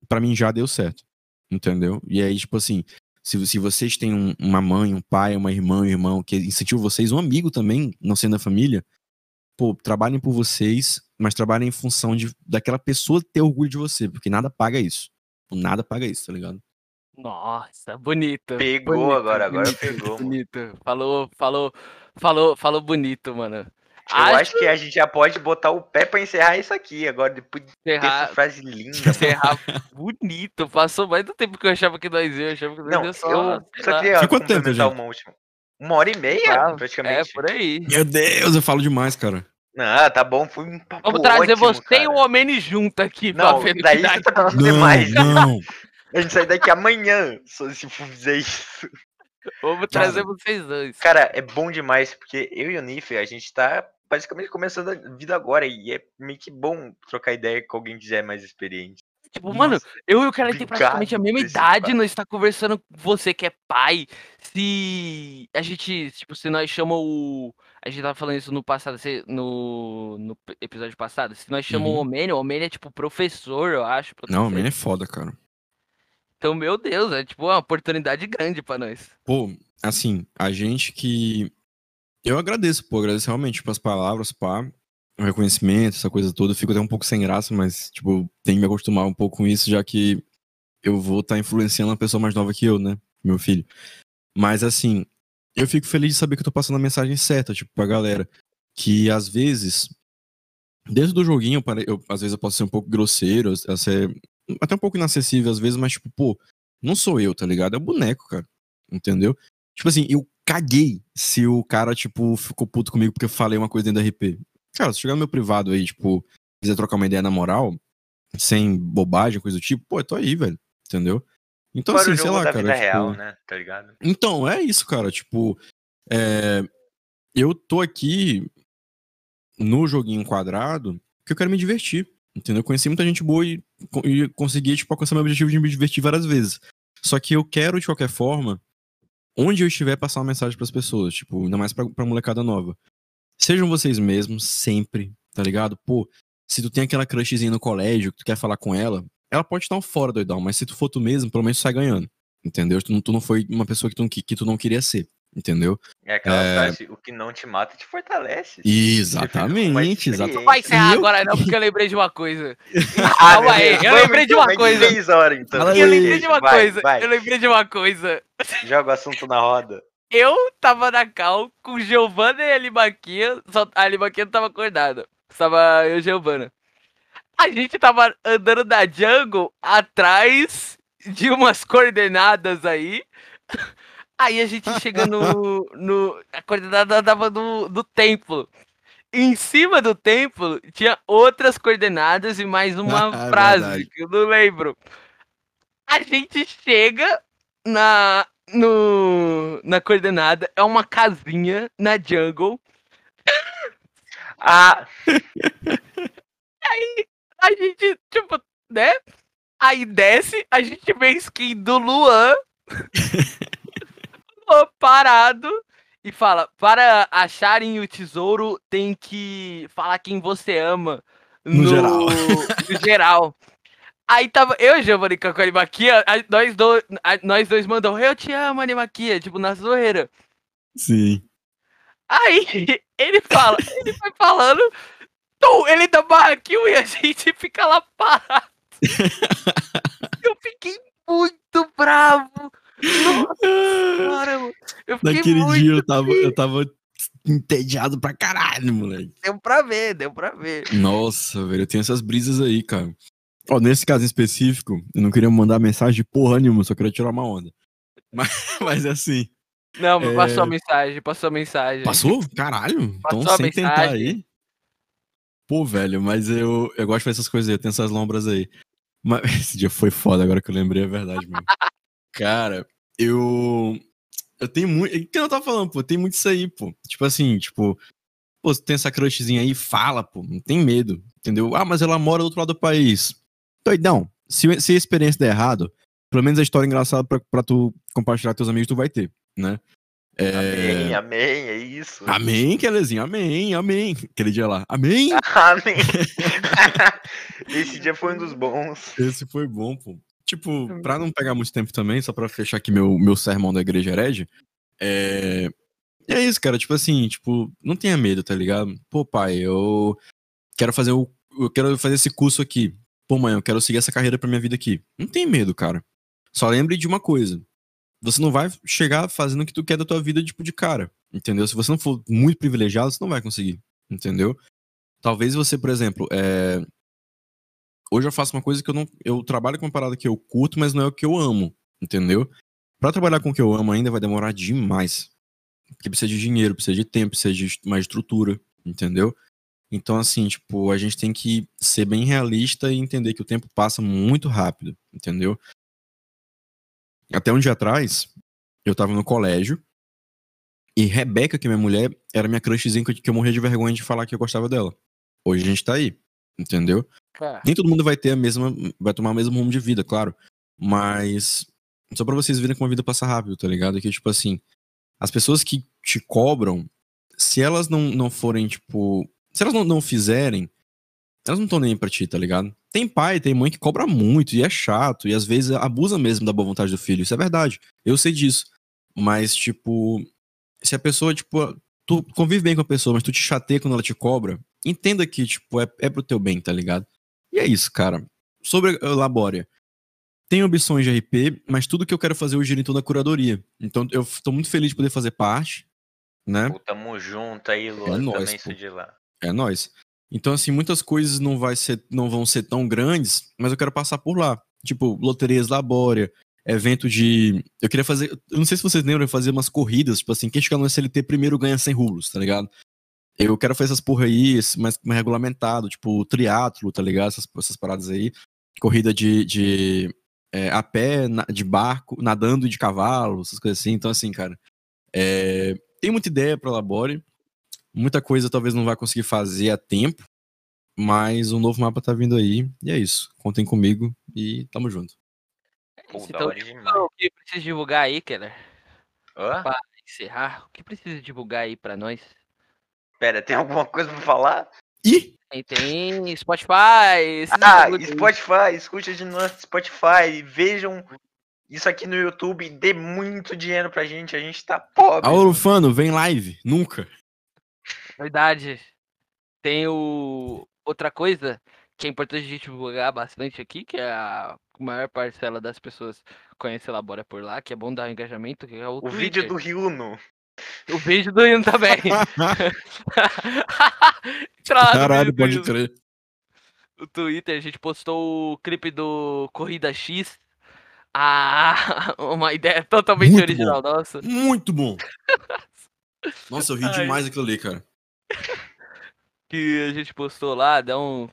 para mim já deu certo. Entendeu? E aí, tipo assim, se, se vocês têm um, uma mãe, um pai, uma irmã, um irmão que incentiva vocês, um amigo também, não sendo da família, pô, trabalhem por vocês, mas trabalhem em função de daquela pessoa ter orgulho de você, porque nada paga isso. Nada paga isso, tá ligado? Nossa, bonito. Pegou bonito, agora, bonito, agora pegou. Bonito. Falou, falou, falou, falou bonito, mano. Eu acho... acho... que a gente já pode botar o pé pra encerrar isso aqui. Agora, depois de encerrar... essa frase linda. Encerrar bonito. Passou mais do tempo que eu achava que nós ia. Eu achava que nós Não, ia só. Eu só queria tempo, gente? uma última. Uma hora e meia, ah, praticamente. É, por aí. Meu Deus, eu falo demais, cara. Ah, tá bom, fui um papo Vamos trazer ótimo, você cara. e o Homem junto aqui não, pra daí você tá não, demais. Não. A gente sai daqui amanhã, se fizer isso. Vamos trazer vocês dois. Cara, é bom demais, porque eu e o Nif, a gente tá basicamente começando a vida agora e é meio que bom trocar ideia com alguém que já é mais experiente. Tipo, Nossa, mano, eu e o cara tem praticamente a mesma idade, nós está conversando com você que é pai. Se a gente, tipo, se nós chamamos o A gente tava falando isso no passado, no, no episódio passado. Se nós chamamos Uhum. o Omênio, o Omênio é tipo professor, eu acho. Não, você. man, é foda, cara. Então, meu Deus, é tipo uma oportunidade grande pra nós. Pô, assim, a gente que. Eu agradeço, pô, agradeço realmente, tipo, as palavras, pá, o reconhecimento, essa coisa toda. Eu fico até um pouco sem graça, mas, tipo, tenho que me acostumar um pouco com isso, já que eu vou estar influenciando uma pessoa mais nova que eu, né? Meu filho. Mas, assim, eu fico feliz de saber que eu tô passando a mensagem certa, tipo, pra galera. Que às vezes, dentro do joguinho, eu, eu- às vezes eu posso ser um pouco grosseiro, ser até um pouco inacessível às vezes, mas, tipo, pô, não sou eu, tá ligado? É o boneco, cara. Entendeu? Tipo assim, eu caguei se o cara, tipo, ficou puto comigo porque eu falei uma coisa dentro da RP. Cara, se chegar no meu privado aí, tipo, quiser trocar uma ideia na moral, sem bobagem, coisa do tipo, pô, eu tô aí, velho. Entendeu? Então, Fora assim, o sei lá, da cara. vida tipo, real, né? Tá ligado? então, é isso, cara. Tipo, é, eu tô aqui no joguinho quadrado porque eu quero me divertir. Entendeu? Eu conheci muita gente boa e, e consegui, tipo, alcançar meu objetivo de me divertir várias vezes. Só que eu quero, de qualquer forma, onde eu estiver, passar uma mensagem pras pessoas. Tipo, ainda mais pra, pra molecada nova. Sejam vocês mesmos, sempre, tá ligado? Pô, se tu tem aquela crushzinha no colégio, que tu quer falar com ela, ela pode estar um fora, doidão, mas se tu for tu mesmo, pelo menos tu sai ganhando. Entendeu? Tu não, tu não foi uma pessoa que tu, qui- que tu não queria ser. Entendeu? É aquela É. frase, o que não te mata te fortalece. Exatamente, exatamente. Não vai encerrar eu- agora não, porque eu lembrei de uma coisa. Ah, Calma aí, beleza. eu lembrei de então, uma mais coisa. três horas, então. Eu aí. lembrei de uma Vai, coisa. vai. Eu lembrei de uma coisa. Joga o assunto na roda. Eu tava na cal com Giovana e a Limaquinha. Só a Limaquinha não tava acordada. Tava eu e Giovana. A gente tava andando da jungle atrás de umas coordenadas aí. Aí a gente chega no. no a coordenada tava no, no templo. Em cima do templo tinha outras coordenadas e mais uma É frase verdade. que eu não lembro. A gente chega na no na coordenada é uma casinha na jungle. Ah, A gente tipo, né? Aí desce, a gente vê a skin do Luan. Parado e fala: "Para acharem o tesouro, tem que falar quem você ama No geral." no geral. Aí tava eu e Giovanni com a Animaquia, nós, dois, a- nós dois mandam, eu te amo, Animaquia, tipo, na zoeira. Sim. Aí ele fala, ele vai falando, tum, ele dá barra kill e a gente fica lá parado. Eu fiquei muito bravo. Nossa Naquele muito... dia eu tava, eu tava entediado pra caralho, moleque. Deu pra ver, deu pra ver. Nossa, velho, eu tenho essas brisas aí, cara. Ó, nesse caso em específico, eu não queria mandar mensagem de porra nenhuma, só queria tirar uma onda. Mas, mas assim. Não, mas É. passou a mensagem, passou a mensagem. Passou? Caralho. Então, Passou a sem tentar mensagem. aí. Pô, velho, mas eu, eu gosto de fazer essas coisas aí, eu tenho essas lombras aí. Mas esse dia foi foda, agora que eu lembrei, é verdade mesmo. Cara, eu. Eu tenho muito. O que eu tava falando, pô? Tem muito isso aí, pô. Tipo assim, tipo. Pô, você tem essa crushzinha aí, fala, pô. Não tem medo. Entendeu? Ah, mas ela mora do outro lado do país. Doidão. Se, se a experiência der errado, pelo menos a história engraçada pra, pra tu compartilhar com teus amigos, tu vai ter, né? É... amém, amém, é isso. Amém, Kelezinho, amém, amém. Aquele dia lá, amém. Amém. Esse dia foi um dos bons. Esse foi bom, pô. Tipo, pra não pegar muito tempo também, só pra fechar aqui meu, meu sermão da igreja herege, é... é isso, cara, tipo assim, tipo, não tenha medo, tá ligado? Pô, pai, eu quero fazer o... eu quero fazer esse curso aqui. Pô, mãe, eu quero seguir essa carreira pra minha vida aqui. Não tem medo, cara. Só lembre de uma coisa. Você não vai chegar fazendo o que tu quer da tua vida, tipo, de cara. Entendeu? Se você não for muito privilegiado, você não vai conseguir. Entendeu? Talvez você, por exemplo, é... hoje eu faço uma coisa que eu não. Eu trabalho com uma parada que eu curto, mas não é o que eu amo. Entendeu? Pra trabalhar com o que eu amo ainda vai demorar demais. Porque precisa de dinheiro, precisa de tempo, precisa de mais estrutura. Entendeu? Então, assim, tipo, a gente tem que ser bem realista e entender que o tempo passa muito rápido, entendeu? Até um dia atrás, eu tava no colégio e Rebeca, que é minha mulher, era minha crushzinha que eu morria de vergonha de falar que eu gostava dela. Hoje a gente tá aí, entendeu? Cara, Nem todo mundo vai ter a mesma, vai tomar o mesmo rumo de vida, claro. Mas só pra vocês verem como a vida passa rápido, tá ligado? Que tipo assim, as pessoas que te cobram se elas não, não forem, tipo. Se elas não, não fizerem, elas não estão nem pra ti, tá ligado? Tem pai, tem mãe que cobra muito e é chato, e às vezes abusa mesmo da boa vontade do filho. Isso é verdade. Eu sei disso. Mas, tipo, se a pessoa, tipo, tu convive bem com a pessoa, mas tu te chateia quando ela te cobra, entenda que, tipo, é, é pro teu bem, tá ligado? E é isso, cara. Sobre a Labória. Tem opções de RP, mas tudo que eu quero fazer hoje gira em toda a curadoria. Então eu tô muito feliz de poder fazer parte, né? Pô, tamo junto aí, Lua. É nóis, de lá. É nós. Então, assim, muitas coisas não, vai ser, não vão ser tão grandes, mas eu quero passar por lá. Tipo, loterias Labória, evento de. Eu queria fazer. Eu não sei se vocês lembram, eu fazer umas corridas, tipo assim, quem chegar no SLT primeiro ganha 100 rublos, tá ligado? Eu quero fazer essas porra aí, mais regulamentado, tipo, triatlo, tá ligado? Essas, essas paradas aí. Corrida de, de é, a pé, na- de barco, nadando e de cavalo, essas coisas assim. Então, assim, cara, é, tem muita ideia pra Labore. Muita coisa talvez não vai conseguir fazer a tempo, mas o novo mapa tá vindo aí. E é isso. Contem comigo e tamo junto. Isso, da então, o que precisa divulgar aí, Keller? Hã? Pra encerrar, o que precisa divulgar aí pra nós? Pera, tem alguma coisa pra falar? Ih! Tem, tem Spotify. Ah. Spotify, escute de nós no Spotify, vejam isso aqui no YouTube, dê muito dinheiro pra gente, a gente tá pobre. Aurofano, vem live. Nunca. Verdade. Tem o... outra coisa que é importante a gente divulgar bastante aqui, que é a maior parcela das pessoas conhece Elabora por lá, que é bom dar engajamento, que é o, O vídeo do Ryuno. O vídeo do Ian também. No Caralho, pode crer. o Twitter, a gente postou o clipe do Corrida X. Ah, uma ideia totalmente Muito original nossa. Muito bom. Nossa, eu ri Ai. demais aquilo ali, cara. Que a gente postou lá, dá um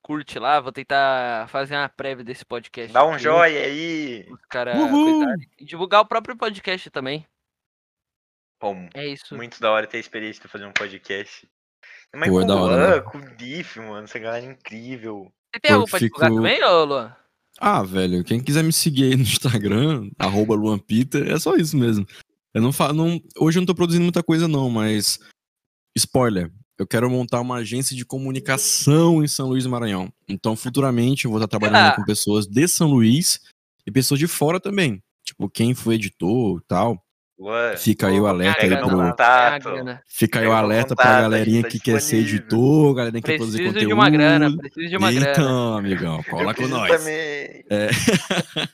curte lá, vou tentar fazer uma prévia desse podcast. Dá um aqui, joia aí. Os. E divulgar o próprio podcast também. É isso. muito da hora ter a experiência de fazer um podcast. Mas Pô, é com da o hora, Luan, né? com o Diff, mano, essa galera é incrível. Você tem Eu algo pra divulgar fico- também, ô Luan? Ah, velho, quem quiser me seguir aí no Instagram, arroba LuanPeter, é só isso mesmo. Eu não falo. Não, hoje eu não tô produzindo muita coisa, não, mas. Spoiler. Eu quero montar uma agência de comunicação em São Luís do Maranhão. Então, futuramente, eu vou estar trabalhando Ah. com pessoas de São Luís e pessoas de fora também. Tipo, quem foi editor e tal. Luan, Fica aí o alerta aí pro. É grana. Fica aí o alerta pra contato, a galerinha tá que quer ser editor, galerinha que quer produzir Preciso conteúdo. de uma grana, preciso de uma grana. Então, amigão, cola com preciso nós. também.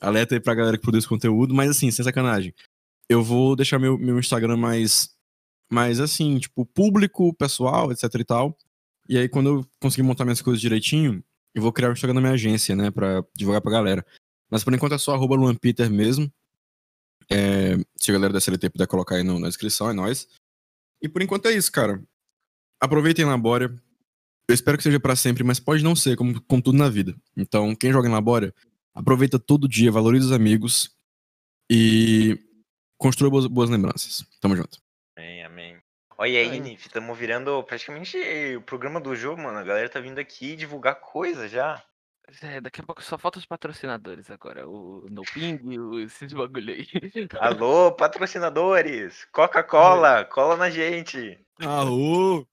alerta aí pra galera que produz conteúdo, mas assim, sem sacanagem. Eu vou deixar meu, meu Instagram mais, mais assim, tipo, público, pessoal, etc e tal. E aí, quando eu conseguir montar minhas coisas direitinho, eu vou criar o Instagram da minha agência, né, pra divulgar pra galera. Mas por enquanto é só arroba LuanPeter mesmo. É, se a galera da SLT puder colocar aí no- na descrição, é nóis. E por enquanto é isso, cara. Aproveitem Labória. Eu espero que seja pra sempre, mas pode não ser, como, como tudo na vida. Então, quem joga em Labória, aproveita todo dia, valoriza os amigos e construa boas, boas lembranças. Tamo junto. Amém, amém. Olha aí, Aí. Nif, estamos virando praticamente o programa do jogo, mano. A galera tá vindo aqui divulgar coisa já. É, daqui a pouco só falta os patrocinadores agora. O No Ping, o- esses bagulho aí. Alô, patrocinadores! Coca-Cola, cola na gente. Aô!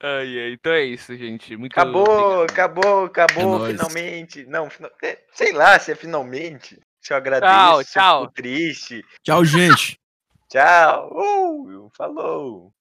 Ai, ai, então é isso, gente. Muito Acabou, obrigado. acabou, acabou, É finalmente. Não, fina- é, sei lá se é finalmente. Se eu agradeço, Tchau, se eu tchau. fico triste. Tchau, gente! Tchau. Uh, falou.